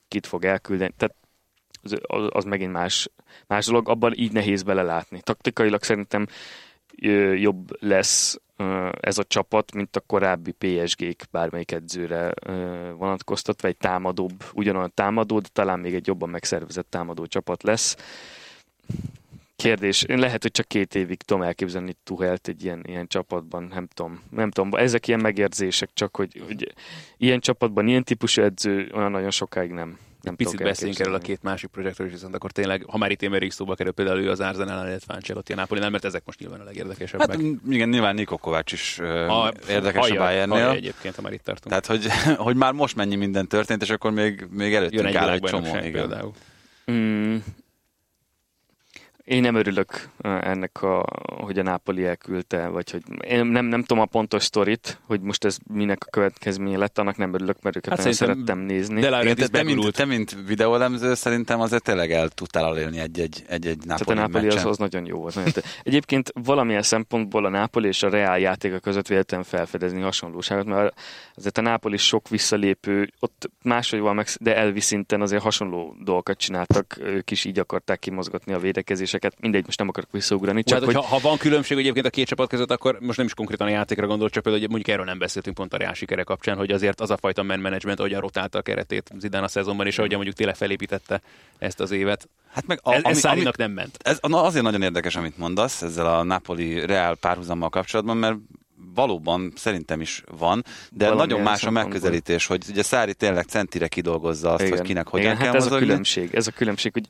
kit fog elküldeni. Tehát az, az, az megint más, más dolog, abban így nehéz belelátni. Taktikailag szerintem jobb lesz ez a csapat, mint a korábbi PSG-k bármelyik edzőre vonatkoztatva, egy támadóbb, ugyanolyan támadó, de talán még egy jobban megszervezett támadó csapat lesz kérdés. Én lehet, hogy csak két évig tudom elképzelni Tuhelt egy ilyen, ilyen csapatban, nem tudom. Nem tudom, ezek ilyen megérzések, csak hogy, hogy ilyen csapatban, ilyen típusú edző olyan nagyon sokáig nem. Nem Picit beszéljünk erről a két másik projektről is, viszont akkor tényleg, ha már itt Émerik szóba kerül, például ő az Arsenal, illetve Ancelotti a Napoli, nem, mert ezek most nyilván a legérdekesebbek. Hát igen, nyilván Niko Kovács is a, érdekes a Bayernnél. egyébként, ha már itt tartunk. Tehát, hogy, <laughs> hogy már most mennyi minden történt, és akkor még, még előttünk áll egy csomó. Igen. Például. Mm, én nem örülök ennek, a, hogy a Nápoli elküldte, vagy hogy én nem, nem tudom a pontos sztorit, hogy most ez minek a következménye lett, annak nem örülök, mert őket hát nagyon szerettem nézni. De Én, te, te, mint, te, mint videólemző szerintem azért tényleg el tudtál élni egy-egy, egy-egy Nápoli Tehát a Nápoli az, az, nagyon jó volt. Nagyon Egyébként valamilyen szempontból a Nápoli és a Reál játéka között véletlenül felfedezni hasonlóságot, mert azért a Nápoli sok visszalépő, ott máshogy van meg, de elvi szinten azért hasonló dolgokat csináltak, ők is így akarták kimozgatni a védekezés döntéseket, mindegy, most nem akarok visszaugrani. Csak Tehát, hogy... ha, ha, van különbség egyébként a két csapat között, akkor most nem is konkrétan a játékra gondol, csak például, hogy mondjuk erről nem beszéltünk pont a Real sikere kapcsán, hogy azért az a fajta man management, ahogyan rotálta a keretét Zidane a szezonban, és ahogyan mondjuk tényleg felépítette ezt az évet. Hát meg a, ez, ez ami, ami, nem ment. Ez na, azért nagyon érdekes, amit mondasz ezzel a Napoli Real párhuzammal kapcsolatban, mert valóban szerintem is van, de Valami nagyon más a megközelítés, hogy ugye Szári tényleg centire kidolgozza azt, Igen. hogy kinek hogyan Igen, kell hát ez mozogni. a különbség, ez a különbség, hogy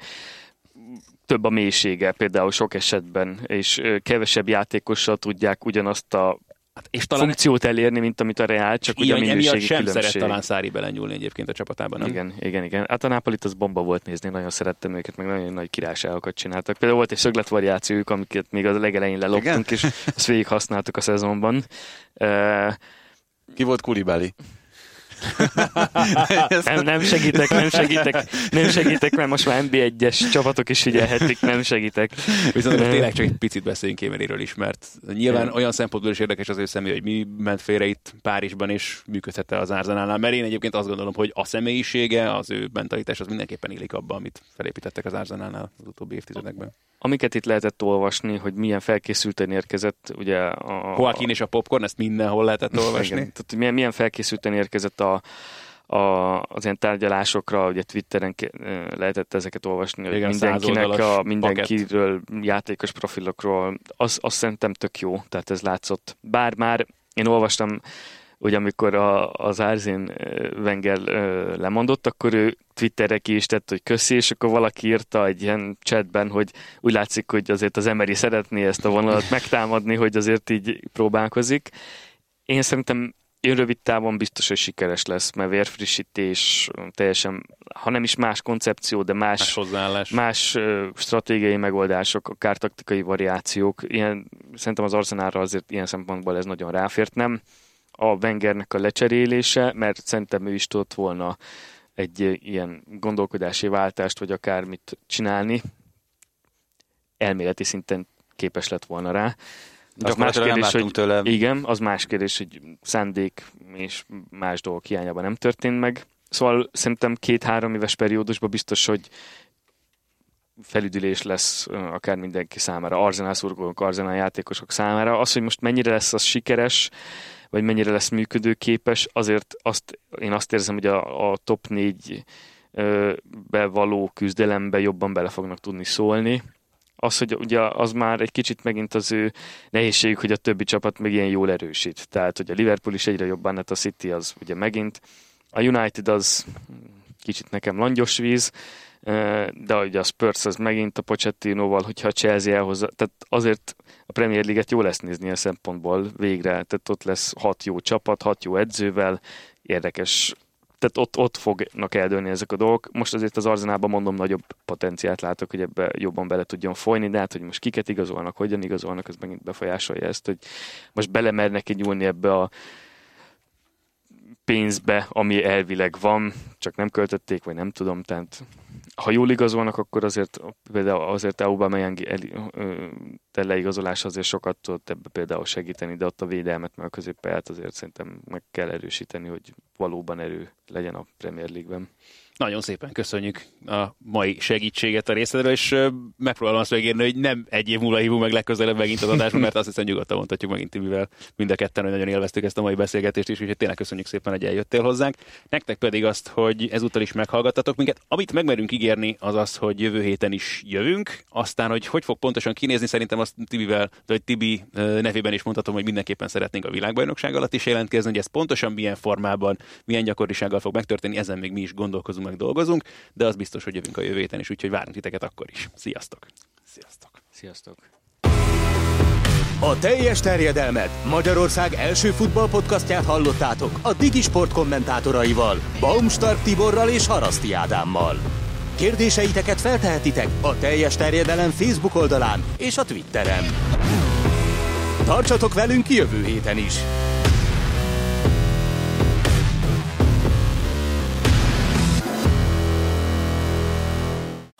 több a mélysége például sok esetben, és kevesebb játékossal tudják ugyanazt a Hát és talán funkciót elérni, mint amit a Real, csak ugye a minőségi sem különbség. szeret talán Szári belenyúlni egyébként a csapatában, nem? Igen, igen, igen. Hát a Napolit az bomba volt nézni, nagyon szerettem őket, meg nagyon nagy királyságokat csináltak. Például volt egy szögletvariációjuk, amiket még az legelején leloptunk, igen? és ezt végig használtuk a szezonban. Uh, Ki volt Kulibali? <laughs> nem, nem segítek, nem segítek, nem segítek, mert most már NB1-es csapatok is figyelhetik, nem segítek. Viszont most tényleg csak egy picit beszéljünk Kémeréről is, mert nyilván olyan szempontból is érdekes az ő személy, hogy mi ment félre itt Párizsban, és működhette az Arzenálnál, mert én egyébként azt gondolom, hogy a személyisége, az ő mentalitás, az mindenképpen illik abba, amit felépítettek az Arzenálnál az utóbbi évtizedekben. Amiket itt lehetett olvasni, hogy milyen felkészülten érkezett, ugye a... Joaquin és a popcorn, ezt mindenhol lehetett <laughs> olvasni. Igen, tehát milyen, milyen felkészülten érkezett a, a, az ilyen tárgyalásokra, ugye Twitteren lehetett ezeket olvasni, hogy Igen, mindenkinek a, mindenkiről, pakett. játékos profilokról, az, az szerintem tök jó, tehát ez látszott. Bár már én olvastam hogy amikor a, az Árzén Wenger lemondott, akkor ő Twitterre ki is tett, hogy köszi, és akkor valaki írta egy ilyen chatben, hogy úgy látszik, hogy azért az Emery szeretné ezt a vonalat megtámadni, hogy azért így próbálkozik. Én szerintem én rövid távon biztos, hogy sikeres lesz, mert vérfrissítés, teljesen, ha nem is más koncepció, de más, más, hozzáállás. más stratégiai megoldások, akár taktikai variációk. Ilyen, szerintem az arzenára azért ilyen szempontból ez nagyon ráfért, nem a Wengernek a lecserélése, mert szerintem ő is tudott volna egy ilyen gondolkodási váltást, vagy akármit csinálni, elméleti szinten képes lett volna rá. Az más kérdés, hogy, tőle. Igen, az más kérdés, hogy szándék és más dolgok hiányában nem történt meg. Szóval szerintem két-három éves periódusban biztos, hogy felüdülés lesz akár mindenki számára, arzenál szurkolók, arzenál játékosok számára. Az, hogy most mennyire lesz az sikeres, vagy mennyire lesz működőképes, azért azt, én azt érzem, hogy a, a top 4 be való küzdelembe jobban bele fognak tudni szólni. Az, hogy ugye az már egy kicsit megint az ő nehézségük, hogy a többi csapat meg ilyen jól erősít. Tehát, hogy a Liverpool is egyre jobban, hát a City az ugye megint. A United az kicsit nekem langyos víz, de ugye a Spurs az megint a Pochettinoval, hogyha a Chelsea elhozza, tehát azért a Premier League-et jó lesz nézni a szempontból végre, tehát ott lesz hat jó csapat, hat jó edzővel, érdekes, tehát ott, ott fognak eldőlni ezek a dolgok. Most azért az Arzenában mondom, nagyobb potenciált látok, hogy ebbe jobban bele tudjon folyni, de hát, hogy most kiket igazolnak, hogyan igazolnak, ez megint befolyásolja ezt, hogy most belemernek nyúlni ebbe a pénzbe, ami elvileg van, csak nem költötték, vagy nem tudom, tehát ha jól igazolnak, akkor azért például azért Aubameyang leigazolás azért sokat tudott ebbe például segíteni, de ott a védelmet, meg a középpályát azért szerintem meg kell erősíteni, hogy valóban erő legyen a Premier League-ben. Nagyon szépen köszönjük a mai segítséget a részedről, és megpróbálom azt megérni, hogy nem egy év múlva hívunk meg legközelebb megint az adásban, mert azt hiszem nyugodtan mondhatjuk megint, mivel mind a ketten, hogy nagyon élveztük ezt a mai beszélgetést is, úgyhogy tényleg köszönjük szépen, hogy eljöttél hozzánk. Nektek pedig azt, hogy ezúttal is meghallgattatok minket. Amit megmerünk ígérni, az az, hogy jövő héten is jövünk. Aztán, hogy hogy fog pontosan kinézni, szerintem azt Tibivel, vagy Tibi nevében is mondhatom, hogy mindenképpen szeretnénk a világbajnokság alatt is jelentkezni, hogy ez pontosan milyen formában, milyen gyakorisággal fog megtörténni, ezen még mi is gondolkozunk meg dolgozunk, de az biztos, hogy jövünk a jövő héten is, úgyhogy várunk titeket akkor is. Sziasztok! Sziasztok! Sziasztok! A teljes terjedelmet Magyarország első futballpodcastját hallottátok a Digisport kommentátoraival, Baumstark Tiborral és Haraszti Ádámmal. Kérdéseiteket feltehetitek a teljes terjedelem Facebook oldalán és a Twitteren. Tartsatok velünk jövő héten is!